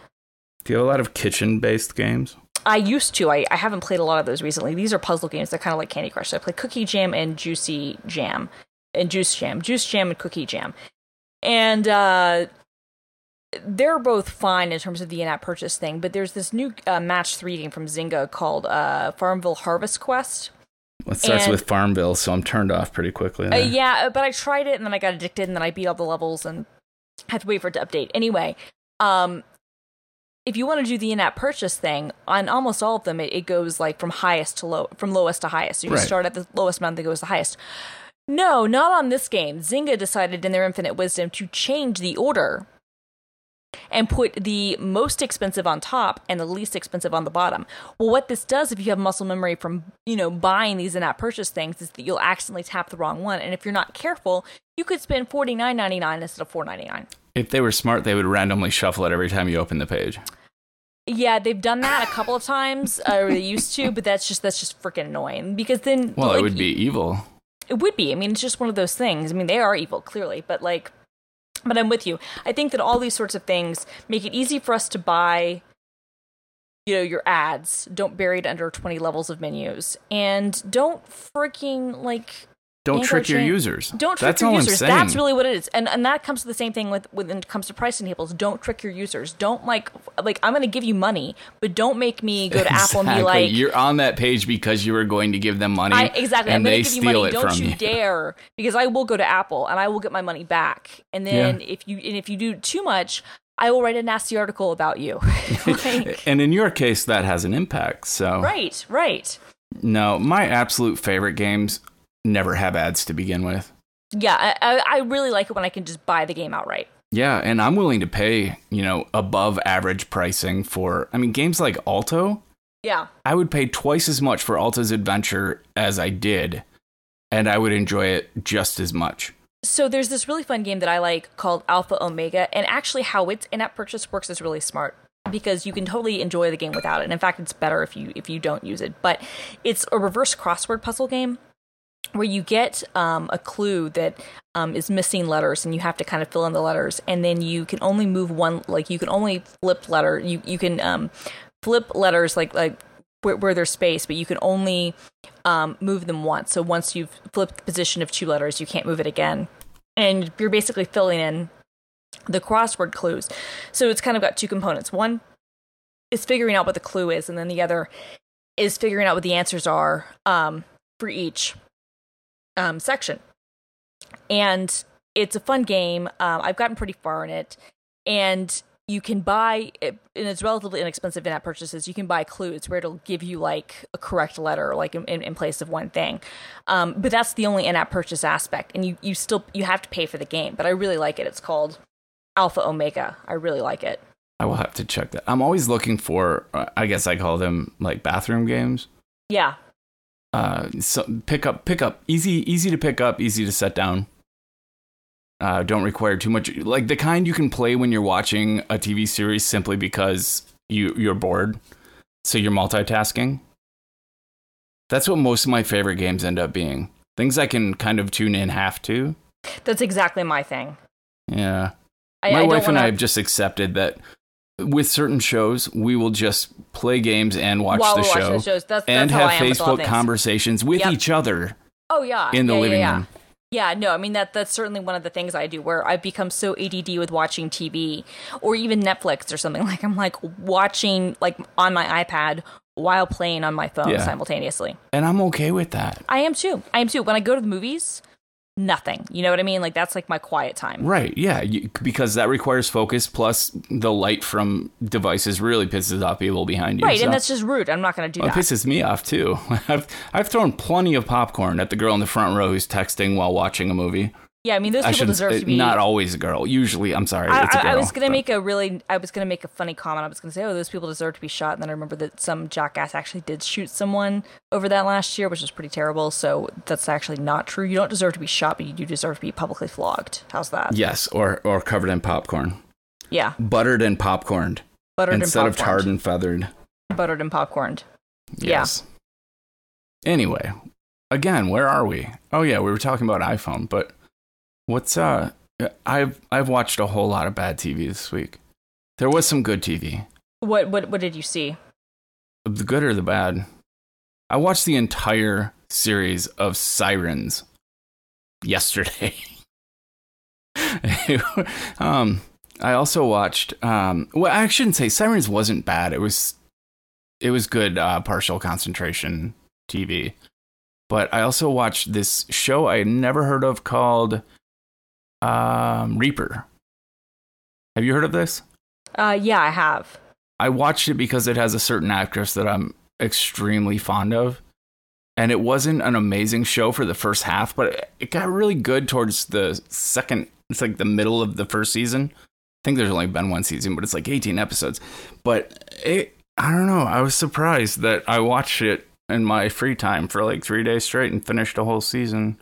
[SPEAKER 2] Do you have a lot of kitchen based games?
[SPEAKER 1] I used to. I, I haven't played a lot of those recently. These are puzzle games. They're kind of like Candy Crush. So I play Cookie Jam and Juicy Jam, and Juice Jam, Juice Jam and Cookie Jam, and uh, they're both fine in terms of the in-app purchase thing. But there's this new uh, match three game from Zynga called uh, Farmville Harvest Quest.
[SPEAKER 2] It starts
[SPEAKER 1] And-
[SPEAKER 2] with Farmville, so I'm turned off pretty quickly.
[SPEAKER 1] Uh, yeah, but I tried it and then I got addicted and then I beat all the levels and had to wait for it to update. Anyway, um, if you want to do the in-app purchase thing, on almost all of them, it, it goes like from highest to low, from lowest to highest. So you
[SPEAKER 2] Right.
[SPEAKER 1] start at the lowest amount that goes the highest. No, not on this game. Zynga decided in their infinite wisdom to change the order and put the most expensive on top and the least expensive on the bottom. Well, what this does if you have muscle memory from, you know, buying these in-app purchase things is that you'll accidentally tap the wrong one and if you're not careful, you could spend $49.99 instead of $4.99.
[SPEAKER 2] If they were smart, they would randomly shuffle it every time you open the page.
[SPEAKER 1] Yeah, they've done that a couple of times, or they used to, but that's just that's just freaking annoying because then
[SPEAKER 2] Well,
[SPEAKER 1] like,
[SPEAKER 2] it would be evil.
[SPEAKER 1] It would be. I mean, it's just one of those things. I mean, they are evil, clearly, but like, but I'm with you. I think that all these sorts of things make it easy for us to buy, you know, your ads. Don't bury it under 20 levels of menus, and don't freaking like.
[SPEAKER 2] Don't trick your
[SPEAKER 1] chain-
[SPEAKER 2] users.
[SPEAKER 1] Don't trick
[SPEAKER 2] That's
[SPEAKER 1] your users. That's really what it is, and and that comes to the same thing with with- when it comes to pricing tables. Don't trick your users. Don't like like I'm going to give you money, but don't make me go to Apple and be like,
[SPEAKER 2] you're on that page because you were going to give them money.
[SPEAKER 1] I, exactly.
[SPEAKER 2] And
[SPEAKER 1] I'm
[SPEAKER 2] they
[SPEAKER 1] give
[SPEAKER 2] steal
[SPEAKER 1] you money.
[SPEAKER 2] it
[SPEAKER 1] Don't
[SPEAKER 2] from
[SPEAKER 1] you
[SPEAKER 2] you.
[SPEAKER 1] dare, because I will go to Apple and I will get my money back. And then if you and if you do too much, I will write a nasty article about you. (laughs) Like, (laughs)
[SPEAKER 2] And in your case, that has an impact. So,
[SPEAKER 1] right, right.
[SPEAKER 2] no, my absolute favorite games never have ads to begin with.
[SPEAKER 1] Yeah, I, I, I really like it when I can just buy the game outright.
[SPEAKER 2] Yeah, and I'm willing to pay, you know, above average pricing for, I mean, games like Alto.
[SPEAKER 1] Yeah.
[SPEAKER 2] I would pay twice as much for Alto's Adventure as I did, and I would enjoy it just as much.
[SPEAKER 1] So there's this really fun game that I like called Alpha Omega, and actually how its in-app purchase works is really smart because you can totally enjoy the game without it. And in fact, it's better if you if you don't use it. But it's a reverse crossword puzzle game where you get um, a clue that um, is missing letters, and you have to kind of fill in the letters, and then you can only move one. Like you can only flip letter. You you can um, flip letters like like where, where there's space, but you can only um, move them once. So once you've flipped the position of two letters, you can't move it again. And you're basically filling in the crossword clues. So it's kind of got two components. One is figuring out what the clue is, and then the other is figuring out what the answers are um, for each um, section. And it's a fun game. Um, I've gotten pretty far in it, and you can buy, and it's relatively inexpensive in app purchases. You can buy clues where it'll give you like a correct letter, like in, in, place of one thing. Um, but that's the only in app purchase aspect, and you you still you have to pay for the game. But I really like it. It's called Alpha Omega. I really like it.
[SPEAKER 2] I will have to check that. I'm always looking for, uh, I guess I call them like bathroom games.
[SPEAKER 1] Yeah,
[SPEAKER 2] Uh, so pick up, pick up, easy, easy to pick up, easy to set down. Uh, don't require too much, like the kind you can play when you're watching a TV series simply because you you're bored, so you're multitasking. That's what most of my favorite games end up being. Things I can kind of tune in half to.
[SPEAKER 1] that's exactly my thing.
[SPEAKER 2] Yeah.
[SPEAKER 1] I,
[SPEAKER 2] my
[SPEAKER 1] I
[SPEAKER 2] wife and I have just accepted that with certain shows, we will just play games and watch
[SPEAKER 1] while
[SPEAKER 2] the show.
[SPEAKER 1] That's,
[SPEAKER 2] and
[SPEAKER 1] that's
[SPEAKER 2] have
[SPEAKER 1] with
[SPEAKER 2] Facebook
[SPEAKER 1] things.
[SPEAKER 2] conversations with
[SPEAKER 1] Yep.
[SPEAKER 2] each other
[SPEAKER 1] Oh yeah,
[SPEAKER 2] in the
[SPEAKER 1] yeah,
[SPEAKER 2] living
[SPEAKER 1] yeah.
[SPEAKER 2] room.
[SPEAKER 1] Yeah, no, I mean that that's certainly one of the things I do where I've become so ADD with watching TV or even Netflix or something (laughs) like I'm like watching like on my iPad while playing on my phone
[SPEAKER 2] Yeah.
[SPEAKER 1] simultaneously.
[SPEAKER 2] And I'm okay with that.
[SPEAKER 1] I am too. I am too. When I go to the movies, nothing. You know what I mean? Like that's like my quiet time.
[SPEAKER 2] Right, yeah, you, because that requires focus. Plus, the light from devices really pisses off people behind you.
[SPEAKER 1] Right,
[SPEAKER 2] so-
[SPEAKER 1] and that's just rude. I'm not going to do
[SPEAKER 2] Well, it
[SPEAKER 1] that.
[SPEAKER 2] pisses me off too. (laughs) I've I've thrown plenty of popcorn at the girl in the front row who's texting while watching a movie.
[SPEAKER 1] Yeah, I mean those
[SPEAKER 2] I
[SPEAKER 1] people deserve to be
[SPEAKER 2] Not always a girl. Usually, I'm sorry,
[SPEAKER 1] I,
[SPEAKER 2] it's a girl.
[SPEAKER 1] I, I was gonna
[SPEAKER 2] but-
[SPEAKER 1] make a really, I was gonna make a funny comment. I was gonna say, "Oh, those people deserve to be shot." And then I remember that some jackass actually did shoot someone over that last year, which was pretty terrible. So that's actually not true. You don't deserve to be shot, but you do deserve to be publicly flogged. How's that?
[SPEAKER 2] Yes, or or covered in popcorn,
[SPEAKER 1] Yeah,
[SPEAKER 2] buttered and popcorned
[SPEAKER 1] buttered
[SPEAKER 2] instead
[SPEAKER 1] and
[SPEAKER 2] of tarred and feathered.
[SPEAKER 1] buttered and popcorned. Yeah.
[SPEAKER 2] Yes. Anyway, again, where are we? Oh yeah, we were talking about iPhone, but what's uh? I've I've watched a whole lot of bad TV this week. There was some good TV.
[SPEAKER 1] What what what did you see?
[SPEAKER 2] The good or the bad? I watched the entire series of Sirens yesterday. (laughs) um, I also watched. Um, well, I shouldn't say Sirens wasn't bad. It was, it was good uh, partial concentration TV. But I also watched this show I had never heard of called um, Reaper. Have you heard of this?
[SPEAKER 1] Uh, yeah, I have.
[SPEAKER 2] I watched it because it has a certain actress that I'm extremely fond of. And it wasn't an amazing show for the first half, but it- it got really good towards the second. It's like the middle of the first season. I think there's only been one season, but it's like 18 episodes. But it, I don't know. I was surprised that I watched it in my free time for like three days straight and finished a whole season.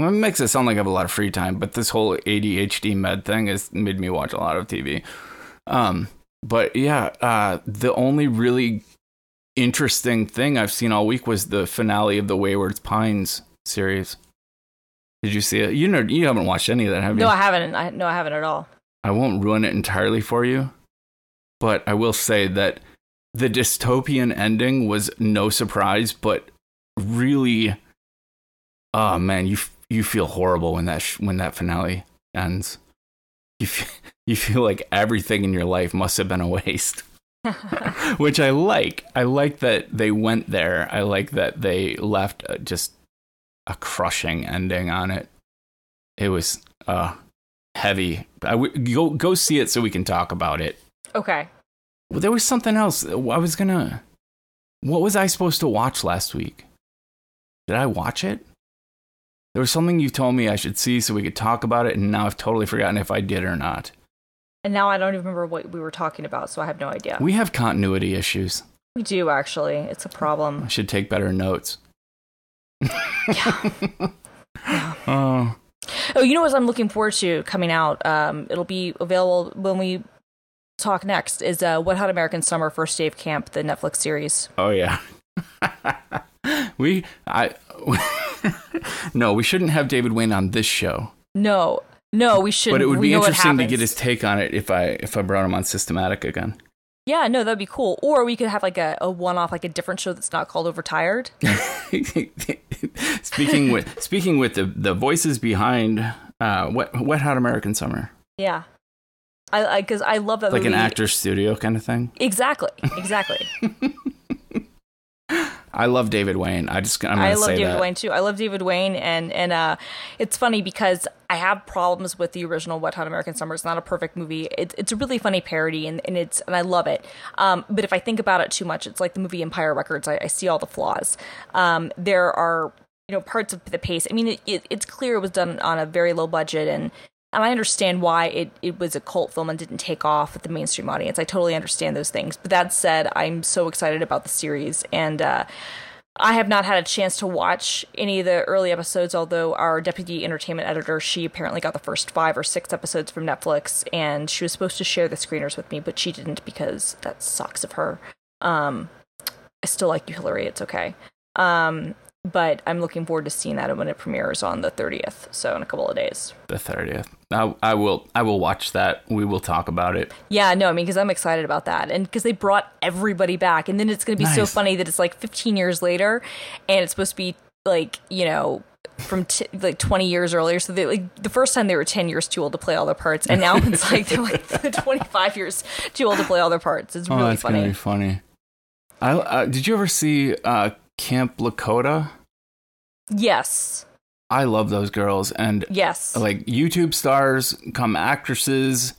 [SPEAKER 2] Well, it makes it sound like I have a lot of free time, but this whole ADHD med thing has made me watch a lot of TV. Um, but yeah, uh, the only really interesting thing I've seen all week was the finale of the Wayward Pines series. Did you see it? You know, you haven't watched any of that, have you?
[SPEAKER 1] No, I haven't. I, no, I haven't at all.
[SPEAKER 2] I won't ruin it entirely for you, but I will say that the dystopian ending was no surprise, but really, oh man, you f- you feel horrible when that sh- when that finale ends. You f- (laughs) you feel like everything in your life must have been a waste, (laughs) which I like. I like that they went there. I like that they left uh, just a crushing ending on it. It was uh heavy. I w- go go see it so we can talk about it.
[SPEAKER 1] Okay.
[SPEAKER 2] Well, there was something else. I was gonna. What was I supposed to watch last week? Did I watch it? There was something you told me I should see so we could talk about it, and now I've totally forgotten if I did or not.
[SPEAKER 1] And now I don't even remember what we were talking about, so I have no idea.
[SPEAKER 2] We have continuity issues.
[SPEAKER 1] We do actually. It's a problem.
[SPEAKER 2] I should take better notes.
[SPEAKER 1] Yeah. (laughs)
[SPEAKER 2] Oh,
[SPEAKER 1] Oh, you know what I'm looking forward to coming out? Um, it'll be available when we talk next. Is uh, Wet Hot American Summer First Day of Camp, the Netflix series.
[SPEAKER 2] oh yeah. (laughs) we I (laughs) no, we shouldn't have David Wain on this show.
[SPEAKER 1] No, no, we shouldn't.
[SPEAKER 2] But it would
[SPEAKER 1] we
[SPEAKER 2] be interesting to get his take on it if I if I brought him on Systematic again.
[SPEAKER 1] Yeah, no, that'd be cool. Or we could have like a, a one-off, like a different show that's not called Overtired. (laughs)
[SPEAKER 2] speaking with speaking with the the voices behind uh, wet wet hot American summer,
[SPEAKER 1] Yeah, I because I, love that
[SPEAKER 2] like an actor studio kind of thing.
[SPEAKER 1] Exactly, exactly. (laughs)
[SPEAKER 2] I love David Wain. I just I'm
[SPEAKER 1] I love
[SPEAKER 2] say
[SPEAKER 1] David
[SPEAKER 2] that.
[SPEAKER 1] Wayne too. I love David Wain, and and uh, it's funny because I have problems with the original Wet Hot American Summer. It's not a perfect movie. It, it's a really funny parody, and, and it's and I love it. Um, but if I think about it too much, it's like the movie Empire Records. I, I see all the flaws. Um, there are you know parts of the pace. I mean, it, it, it's clear it was done on a very low budget, and and I understand why it, it was a cult film and didn't take off with the mainstream audience. I totally understand those things. But that said, I'm so excited about the series, and uh, I have not had a chance to watch any of the early episodes, although our deputy entertainment editor, she apparently got the first five or six episodes from Netflix, and she was supposed to share the screeners with me, but she didn't because that sucks of her. Um, I still like you, Hillary. It's okay. Um, but I'm looking forward to seeing that when it premieres on the 30th, so in a couple of days.
[SPEAKER 2] The thirtieth. I, I will I will watch that. We will talk about it.
[SPEAKER 1] Yeah, no, I mean, because I'm excited about that. And because they brought everybody back. And then it's going to be so funny that it's like 15 years later and it's supposed to be like, you know, from t- like 20 years earlier. So they like the first time they were 10 years too old to play all their parts, and now it's like they're like (laughs) 25 years too old to play all their parts. It's
[SPEAKER 2] oh,
[SPEAKER 1] really
[SPEAKER 2] that's gonna
[SPEAKER 1] funny.
[SPEAKER 2] be funny. I uh, did you ever see uh, Camp Takota?
[SPEAKER 1] Yes,
[SPEAKER 2] I love those girls, and
[SPEAKER 1] yes,
[SPEAKER 2] like YouTube stars come actresses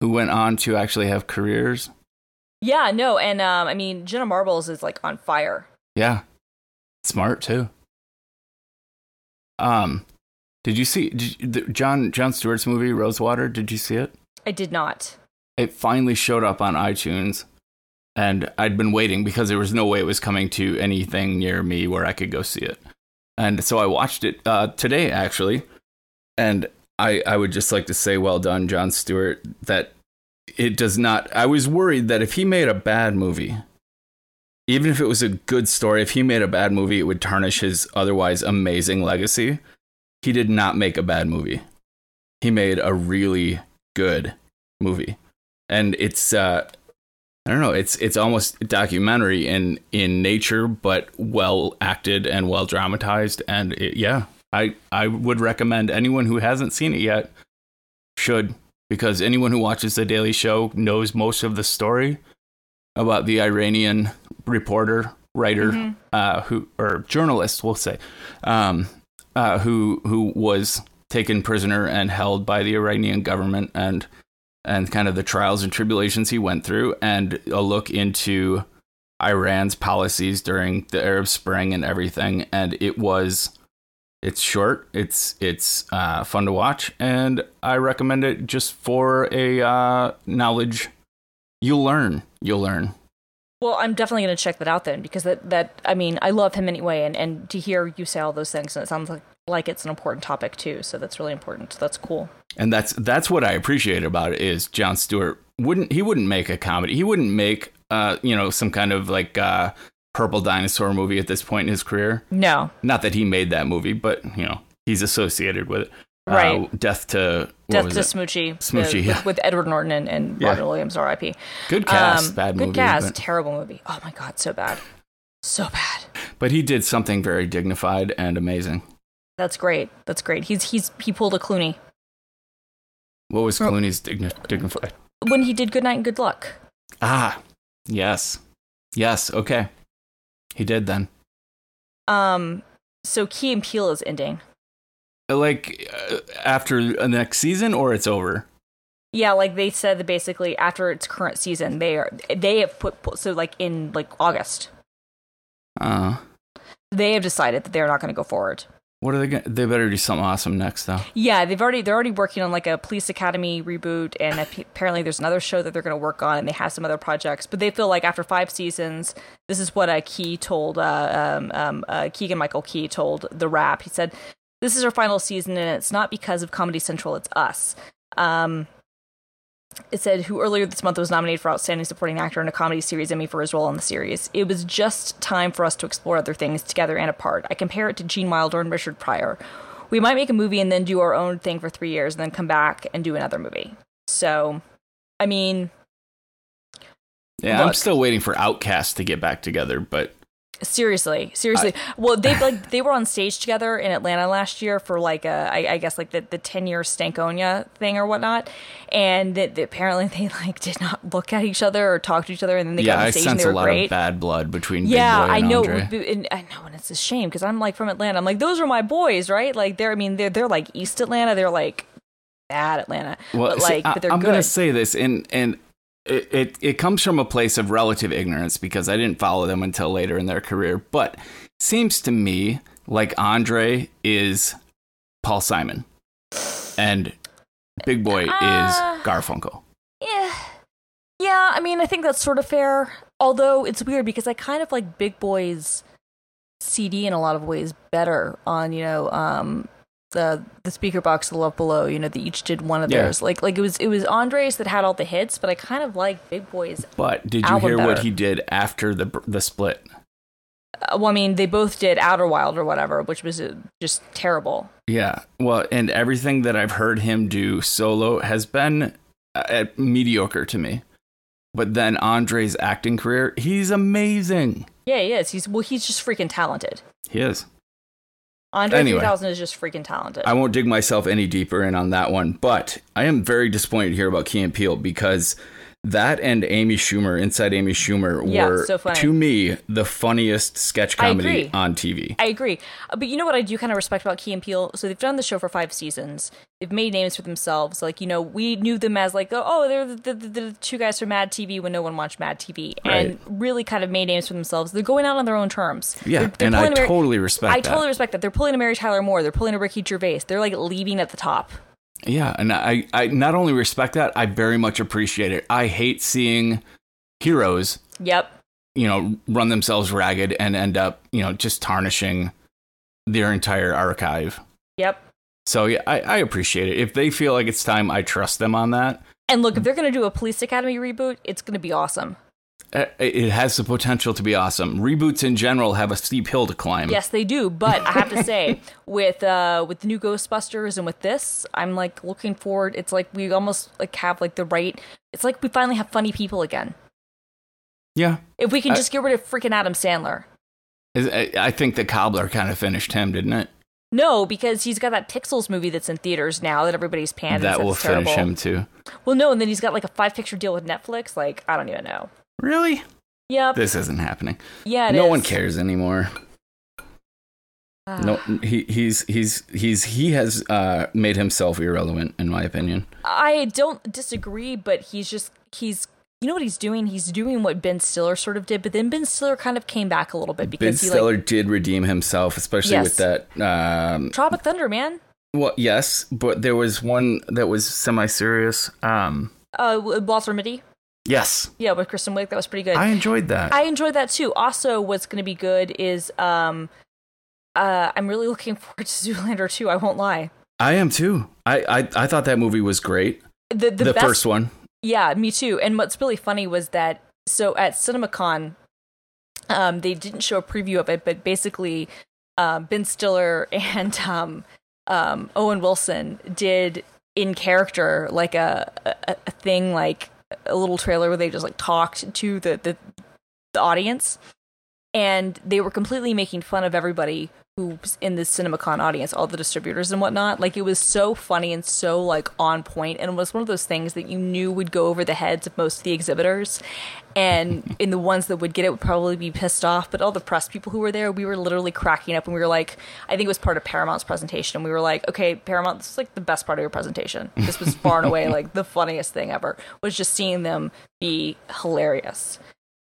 [SPEAKER 2] who went on to actually have careers.
[SPEAKER 1] yeah. No, and um, I mean Jenna Marbles is like on fire.
[SPEAKER 2] Yeah, smart too. Um, did you see did you, the, John Jon Stewart's movie Rosewater? Did you see it?
[SPEAKER 1] I did not.
[SPEAKER 2] It finally showed up on iTunes, and I'd been waiting because there was no way it was coming to anything near me where I could go see it. And so I watched it uh, today, actually, and I I would just like to say, well done, Jon Stewart. That it does not. I was worried that if he made a bad movie, even if it was a good story, if he made a bad movie, it would tarnish his otherwise amazing legacy. He did not make a bad movie. He made a really good movie. And it's uh I don't know, it's it's almost documentary in in nature but well acted and well dramatized and it, yeah, I I would recommend anyone who hasn't seen it yet should because anyone who watches the Daily Show knows most of the story about the Iranian reporter, writer,
[SPEAKER 1] Mhm.
[SPEAKER 2] uh, who or journalist, we'll say, um, uh, who who was taken prisoner and held by the Iranian government, and and kind of the trials and tribulations he went through, and a look into Iran's policies during the Arab Spring and everything, and it was. It's short. It's it's uh, fun to watch, and I recommend it just for a uh, knowledge. You'll learn. You'll learn.
[SPEAKER 1] Well, I'm definitely going to check that out then because that that I mean I love him anyway, and and to hear you say all those things, and it sounds like like it's an important topic too. So that's really important. So that's cool.
[SPEAKER 2] and that's that's what I appreciate about it is Jon Stewart wouldn't he wouldn't make a comedy. He wouldn't make uh you know some kind of like uh purple dinosaur movie at this point in his career.
[SPEAKER 1] No,
[SPEAKER 2] Not that he made that movie, but you know he's associated with it.
[SPEAKER 1] Right.
[SPEAKER 2] Uh, Death to
[SPEAKER 1] Death to
[SPEAKER 2] it?
[SPEAKER 1] Smoochie,
[SPEAKER 2] Smoochie,
[SPEAKER 1] with,
[SPEAKER 2] yeah.
[SPEAKER 1] with Edward Norton and, and
[SPEAKER 2] Yeah.
[SPEAKER 1] Robin Williams, R.I.P.
[SPEAKER 2] Good cast,
[SPEAKER 1] Um,
[SPEAKER 2] bad
[SPEAKER 1] good
[SPEAKER 2] movie.
[SPEAKER 1] cast,
[SPEAKER 2] But,
[SPEAKER 1] terrible movie. Oh my god, so bad, so bad.
[SPEAKER 2] but he did something very dignified and amazing.
[SPEAKER 1] That's great. That's great. He's he's he pulled a Clooney
[SPEAKER 2] What was
[SPEAKER 1] Oh.
[SPEAKER 2] Clooney's digni- dignified?
[SPEAKER 1] when he did Good Night and Good Luck.
[SPEAKER 2] Ah, yes, yes. Okay, he did then.
[SPEAKER 1] Um, so Key and Peele is ending.
[SPEAKER 2] Like uh, after the next season, or it's over.
[SPEAKER 1] Yeah, like they said that basically after its current season, they are they have put so like in like August,
[SPEAKER 2] Uh,
[SPEAKER 1] they have decided that they're not going to go forward.
[SPEAKER 2] what are they? Gonna, they better do something awesome next, though.
[SPEAKER 1] Yeah, they've already they're already working on like a police academy reboot, and apparently there's another show that they're going to work on, and they have some other projects. But they feel like after five seasons, this is what uh, Key told uh, um, um, uh, Keegan Michael Key told the Wrap. He said, "This is our final season, and it's not because of Comedy Central; it's us." Um, it said who earlier this month was nominated for Outstanding Supporting Actor in a Comedy Series Emmy for his role in the series. It was just time for us to explore other things together and apart. I compare it to Gene Wilder and Richard Pryor. We might make a movie and then do our own thing for three years and then come back and do another movie. So, I mean,
[SPEAKER 2] Yeah, I'm still waiting for OutKast to get back together, but
[SPEAKER 1] seriously, seriously. (laughs) well, they like they were on stage together in Atlanta last year for like a, I, I guess like the the ten year Stankonia thing or whatnot, and that that apparently (laughs) they like did not look at each other or talk to each other, and then they
[SPEAKER 2] yeah,
[SPEAKER 1] got on
[SPEAKER 2] I
[SPEAKER 1] stage and
[SPEAKER 2] sense
[SPEAKER 1] they
[SPEAKER 2] a lot
[SPEAKER 1] great.
[SPEAKER 2] of bad blood between
[SPEAKER 1] yeah, I know, and I know, and it's a shame because I'm like from Atlanta. I'm like, those are my boys, right? Like they're, I mean, they're they're like East Atlanta. They're like bad Atlanta,
[SPEAKER 2] Well,
[SPEAKER 1] but like,
[SPEAKER 2] I,
[SPEAKER 1] but they're
[SPEAKER 2] I'm
[SPEAKER 1] good.
[SPEAKER 2] gonna say this, and and it, it it comes from a place of relative ignorance because I didn't follow them until later in their career. But seems to me like Andre is Paul Simon, and Big Boi
[SPEAKER 1] Uh,
[SPEAKER 2] is Garfunkel.
[SPEAKER 1] Yeah. Yeah, I mean, I think that's sort of fair. Although it's weird because I kind of like Big Boi's CD in a lot of ways better on, you know, um the the Speakerboxxx the love below you know they each did one of
[SPEAKER 2] Yeah.
[SPEAKER 1] theirs like like it was it was andres that had all the hits but i kind of like big boi's
[SPEAKER 2] But did you hear what he did after the the split?
[SPEAKER 1] uh, well i mean they both did Idlewild or whatever which was uh, just terrible
[SPEAKER 2] Yeah. Well, and everything that I've heard him do solo has been uh, mediocre to me. But then Andre's acting career, he's amazing.
[SPEAKER 1] yeah he is he's well he's just freaking talented
[SPEAKER 2] He is.
[SPEAKER 1] Andre
[SPEAKER 2] Anyway.
[SPEAKER 1] 3000 is just freaking talented.
[SPEAKER 2] I won't dig myself any deeper in on that one, but I am very disappointed here about Key and Peele because that and Amy Schumer, Inside Amy Schumer,
[SPEAKER 1] Yeah,
[SPEAKER 2] were
[SPEAKER 1] so
[SPEAKER 2] to me the funniest sketch comedy on TV.
[SPEAKER 1] I agree. Uh, But you know what I do kind of respect about Key and Peele? So they've done the show for five seasons. They've made names for themselves. Like, you know, we knew them as like, oh, they're the, the, the two guys from Mad TV when no one watched Mad TV. And really kind of made names for themselves. They're going out on their own terms.
[SPEAKER 2] Yeah,
[SPEAKER 1] They're- they're
[SPEAKER 2] and I
[SPEAKER 1] Mary-
[SPEAKER 2] totally respect
[SPEAKER 1] I
[SPEAKER 2] that.
[SPEAKER 1] totally respect that. They're pulling a Mary Tyler Moore. They're pulling a Ricky Gervais. They're like leaving at the top.
[SPEAKER 2] Yeah, and I, I not only respect that, I very much appreciate it. I hate seeing heroes,
[SPEAKER 1] Yep.
[SPEAKER 2] you know, run themselves ragged and end up, you know, just tarnishing their entire archive.
[SPEAKER 1] Yep.
[SPEAKER 2] So yeah, I, I appreciate it. If they feel like it's time, I trust them on that.
[SPEAKER 1] And look, if they're going to do a Police Academy reboot, it's going to be awesome.
[SPEAKER 2] Uh, It has the potential to be awesome. Reboots in general have a steep hill to climb.
[SPEAKER 1] Yes, they do. But I have to say, (laughs) with uh, with the new Ghostbusters and with this, I'm like looking forward. It's like we almost like have like the right. It's like we finally have funny people again.
[SPEAKER 2] Yeah.
[SPEAKER 1] If we can
[SPEAKER 2] I-
[SPEAKER 1] just get rid of freaking Adam Sandler.
[SPEAKER 2] Is- I I think the cobbler kind of finished him, didn't it?
[SPEAKER 1] No, because he's got that Pixels movie that's in theaters now that everybody's panned.
[SPEAKER 2] that will finish
[SPEAKER 1] terrible.
[SPEAKER 2] him too.
[SPEAKER 1] Well, no, and then he's got like a five picture deal with Netflix. Like I don't even know.
[SPEAKER 2] Really?
[SPEAKER 1] Yep.
[SPEAKER 2] This isn't happening.
[SPEAKER 1] yeah. it
[SPEAKER 2] no
[SPEAKER 1] is.
[SPEAKER 2] one cares anymore.
[SPEAKER 1] Ah.
[SPEAKER 2] No, he he's he's he's he has uh, made himself irrelevant, in my opinion.
[SPEAKER 1] I don't disagree, but he's just he's you know what he's doing? He's doing what Ben Stiller sort of did, but then Ben Stiller kind of came back a little bit
[SPEAKER 2] Ben
[SPEAKER 1] because he Ben
[SPEAKER 2] Stiller
[SPEAKER 1] like
[SPEAKER 2] did redeem himself, especially
[SPEAKER 1] Yes.
[SPEAKER 2] with that. Um,
[SPEAKER 1] Tropic Thunder, man.
[SPEAKER 2] well, yes, but there was one that was semi-serious. Um,
[SPEAKER 1] Uh, Walter Mitty.
[SPEAKER 2] Yes,
[SPEAKER 1] Yeah, with Kristen Wiig, that was pretty good.
[SPEAKER 2] I enjoyed that.
[SPEAKER 1] I enjoyed that too. Also, what's going to be good is um, uh, I'm really looking (laughs) forward to Zoolander 2. I won't lie.
[SPEAKER 2] I am too. I, I I thought that movie was great.
[SPEAKER 1] The the,
[SPEAKER 2] The,
[SPEAKER 1] best,
[SPEAKER 2] first one.
[SPEAKER 1] Yeah, me too. And what's really funny was that so at CinemaCon, um, they didn't show a preview of it, but basically, um, Ben Stiller (laughs) and um, um, Owen Wilson did in character like a, a a thing like a little trailer where they just like talked to the the, the audience, and they were completely making fun of everybody who's in the CinemaCon audience, all the distributors and whatnot. Like it was so funny and so like on point, and it was one of those things that you knew would go over the heads of most of the exhibitors, and (laughs) in the ones that would get it would probably be pissed off. But all the press people who were there, we were literally cracking up, and we were like, I think it was part of Paramount's presentation, and we were like, okay, Paramount, this is like the best part of your presentation. This was far and away (laughs) like the funniest thing ever. Was just seeing them be hilarious.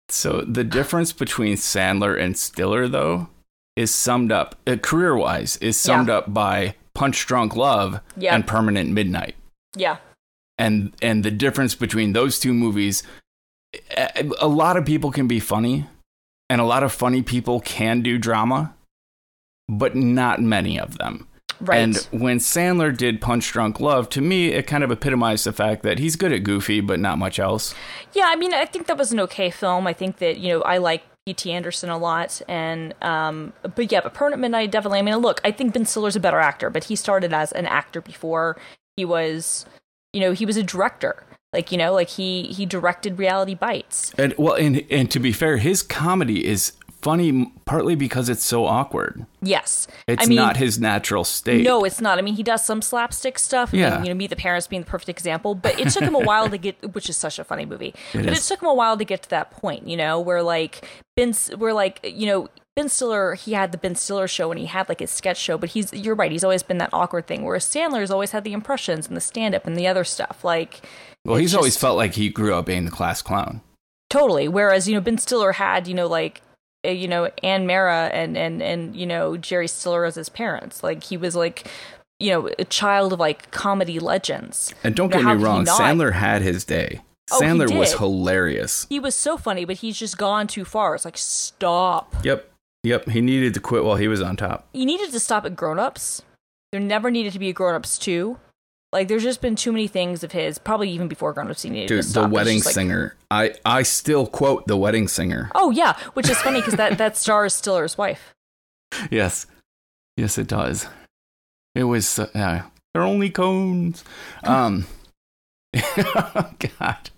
[SPEAKER 2] So the difference between Sandler and Stiller, though, is summed up uh, career-wise is summed
[SPEAKER 1] Yeah.
[SPEAKER 2] up by Punch Drunk Love
[SPEAKER 1] Yeah.
[SPEAKER 2] and Permanent Midnight.
[SPEAKER 1] Yeah.
[SPEAKER 2] and and the difference between those two movies a a lot of people can be funny and a lot of funny people can do drama but not many of them
[SPEAKER 1] Right.
[SPEAKER 2] and when sandler did punch drunk love to me it kind of epitomized the fact that he's good at goofy but not much else
[SPEAKER 1] Yeah, I mean, I think that was an okay film. I think that you know I like P.T. Anderson a lot, and um, but yeah, but Permanent Midnight definitely. I mean, look, I think Ben Stiller's a better actor, but he started as an actor before he was, you know, he was a director. Like you know, like he he directed Reality Bites.
[SPEAKER 2] and well and and to be fair his comedy is funny partly because it's so awkward
[SPEAKER 1] Yes,
[SPEAKER 2] it's
[SPEAKER 1] I mean,
[SPEAKER 2] not his natural state
[SPEAKER 1] No, it's not. I mean, he does some slapstick stuff.
[SPEAKER 2] Yeah.
[SPEAKER 1] And, you know, Meet the Parents being the perfect example. But it took him a (laughs) while to get, which is such a funny movie. but
[SPEAKER 2] is.
[SPEAKER 1] it took him a while to get to that point, you know, where like Ben, where like you know Ben Stiller, he had the Ben Stiller show and he had like his sketch show. But he's, you're right, he's always been that awkward thing. Whereas Sandler's always had the impressions and the stand up and the other stuff. Like
[SPEAKER 2] well he's always felt like he grew up being the class clown
[SPEAKER 1] Totally. Whereas you know Ben Stiller had you know like Uh, you know Anne Meara and and and you know Jerry Stiller as his parents. Like he was like you know a child of like comedy legends.
[SPEAKER 2] And don't
[SPEAKER 1] Now,
[SPEAKER 2] get me wrong. Sandler had his day.
[SPEAKER 1] Oh,
[SPEAKER 2] Sandler was hilarious.
[SPEAKER 1] He was so funny, but he's just gone too far. It's like stop.
[SPEAKER 2] Yep. Yep. He needed to quit while he was on top.
[SPEAKER 1] You needed to stop at Grown Ups. There never needed to be a Grown Ups two. Like there's just been too many things of his. Probably even before Grown needed
[SPEAKER 2] Dude, the wedding
[SPEAKER 1] like-
[SPEAKER 2] singer. I, I still quote the wedding singer.
[SPEAKER 1] Oh yeah, which is funny because that that stars Stiller's wife.
[SPEAKER 2] Yes. Yes, it does. It was, uh, yeah. They're only cones. Um, (laughs) God.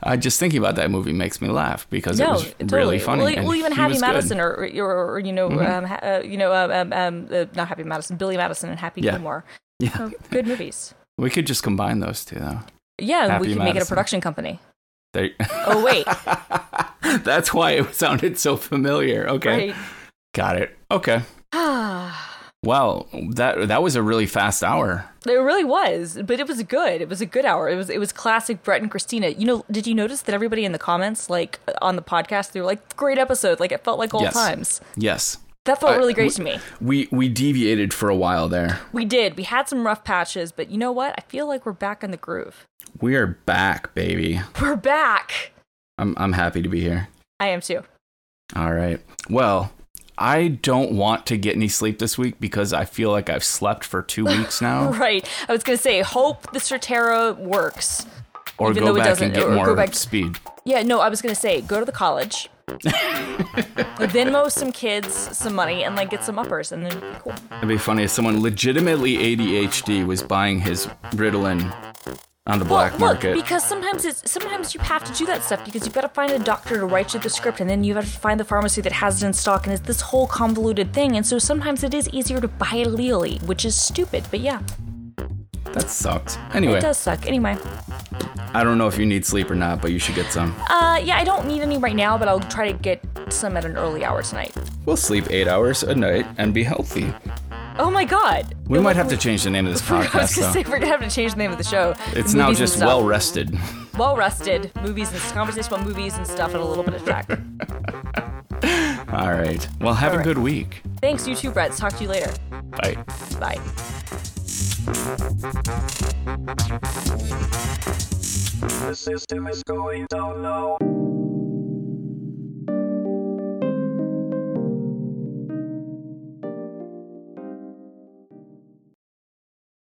[SPEAKER 2] I just thinking about that movie makes me laugh because it was
[SPEAKER 1] totally.
[SPEAKER 2] really funny.
[SPEAKER 1] Well, well, even Happy. Madison, or, or, or you know, um, ha- uh, you know, um, um, um, uh, not Happy Madison, Billy Madison and Happy
[SPEAKER 2] Yeah.
[SPEAKER 1] Gilmore.
[SPEAKER 2] Yeah,
[SPEAKER 1] Oh, good movies.
[SPEAKER 2] We could just combine those two though.
[SPEAKER 1] Yeah,
[SPEAKER 2] Happy
[SPEAKER 1] we could make it a production company.
[SPEAKER 2] They-
[SPEAKER 1] Oh wait, (laughs)
[SPEAKER 2] That's why it sounded so familiar. Okay,
[SPEAKER 1] right.
[SPEAKER 2] got it. Okay. (sighs) Well, that that was a really fast hour.
[SPEAKER 1] It really was, but it was good. It was a good hour. It was it was classic Brett and Christina. You know, did you notice that everybody in the comments, like on the podcast, they were like, "Great episode!" Like it felt like old
[SPEAKER 2] Yes.
[SPEAKER 1] times.
[SPEAKER 2] Yes,
[SPEAKER 1] That felt really great
[SPEAKER 2] w-
[SPEAKER 1] to me.
[SPEAKER 2] we we deviated for a while there.
[SPEAKER 1] We did. We had some rough patches, but you know what? I feel like we're back in the groove.
[SPEAKER 2] We are back, baby.
[SPEAKER 1] We're back.
[SPEAKER 2] I'm I'm happy to be here.
[SPEAKER 1] I am too.
[SPEAKER 2] All right. Well, I don't want to get any sleep this week because I feel like I've slept for two weeks (laughs) now.
[SPEAKER 1] Right. I was gonna say, hope the Strattera works.
[SPEAKER 2] Or
[SPEAKER 1] Even
[SPEAKER 2] go
[SPEAKER 1] though it
[SPEAKER 2] back
[SPEAKER 1] doesn't-
[SPEAKER 2] and get
[SPEAKER 1] or go
[SPEAKER 2] more
[SPEAKER 1] back-
[SPEAKER 2] speed.
[SPEAKER 1] Yeah, no, I was gonna say, go to the college, (laughs) Venmo some kids some money, and like get some uppers, and then it'd be cool.
[SPEAKER 2] It'd be funny if someone legitimately ADHD was buying his Ritalin on the black
[SPEAKER 1] well,
[SPEAKER 2] market.
[SPEAKER 1] Look, because sometimes it's sometimes you have to do that stuff because you've got to find a doctor to write you the script, and then you have to find the pharmacy that has it in stock, and it's this whole convoluted thing. And so sometimes it is easier to buy it legally, which is stupid. But yeah,
[SPEAKER 2] that sucks. Anyway,
[SPEAKER 1] it does suck. Anyway,
[SPEAKER 2] I don't know if you need sleep or not, but you should get some.
[SPEAKER 1] uh, yeah, I don't need any right now, but I'll try to get some at an early hour tonight.
[SPEAKER 2] We'll sleep eight hours a night and be healthy.
[SPEAKER 1] Oh my god.
[SPEAKER 2] We might have to change the name of this podcast. (laughs)
[SPEAKER 1] I was gonna say we're gonna have to change the name of the show.
[SPEAKER 2] It's now just well rested.
[SPEAKER 1] well rested movies and conversation about movies and stuff and a little bit of track. (laughs)
[SPEAKER 2] All right. Well, have
[SPEAKER 1] All
[SPEAKER 2] a
[SPEAKER 1] right.
[SPEAKER 2] good week.
[SPEAKER 1] Thanks, you too, Brett. Talk to you later.
[SPEAKER 2] Bye.
[SPEAKER 1] Bye.
[SPEAKER 3] The system is going down now.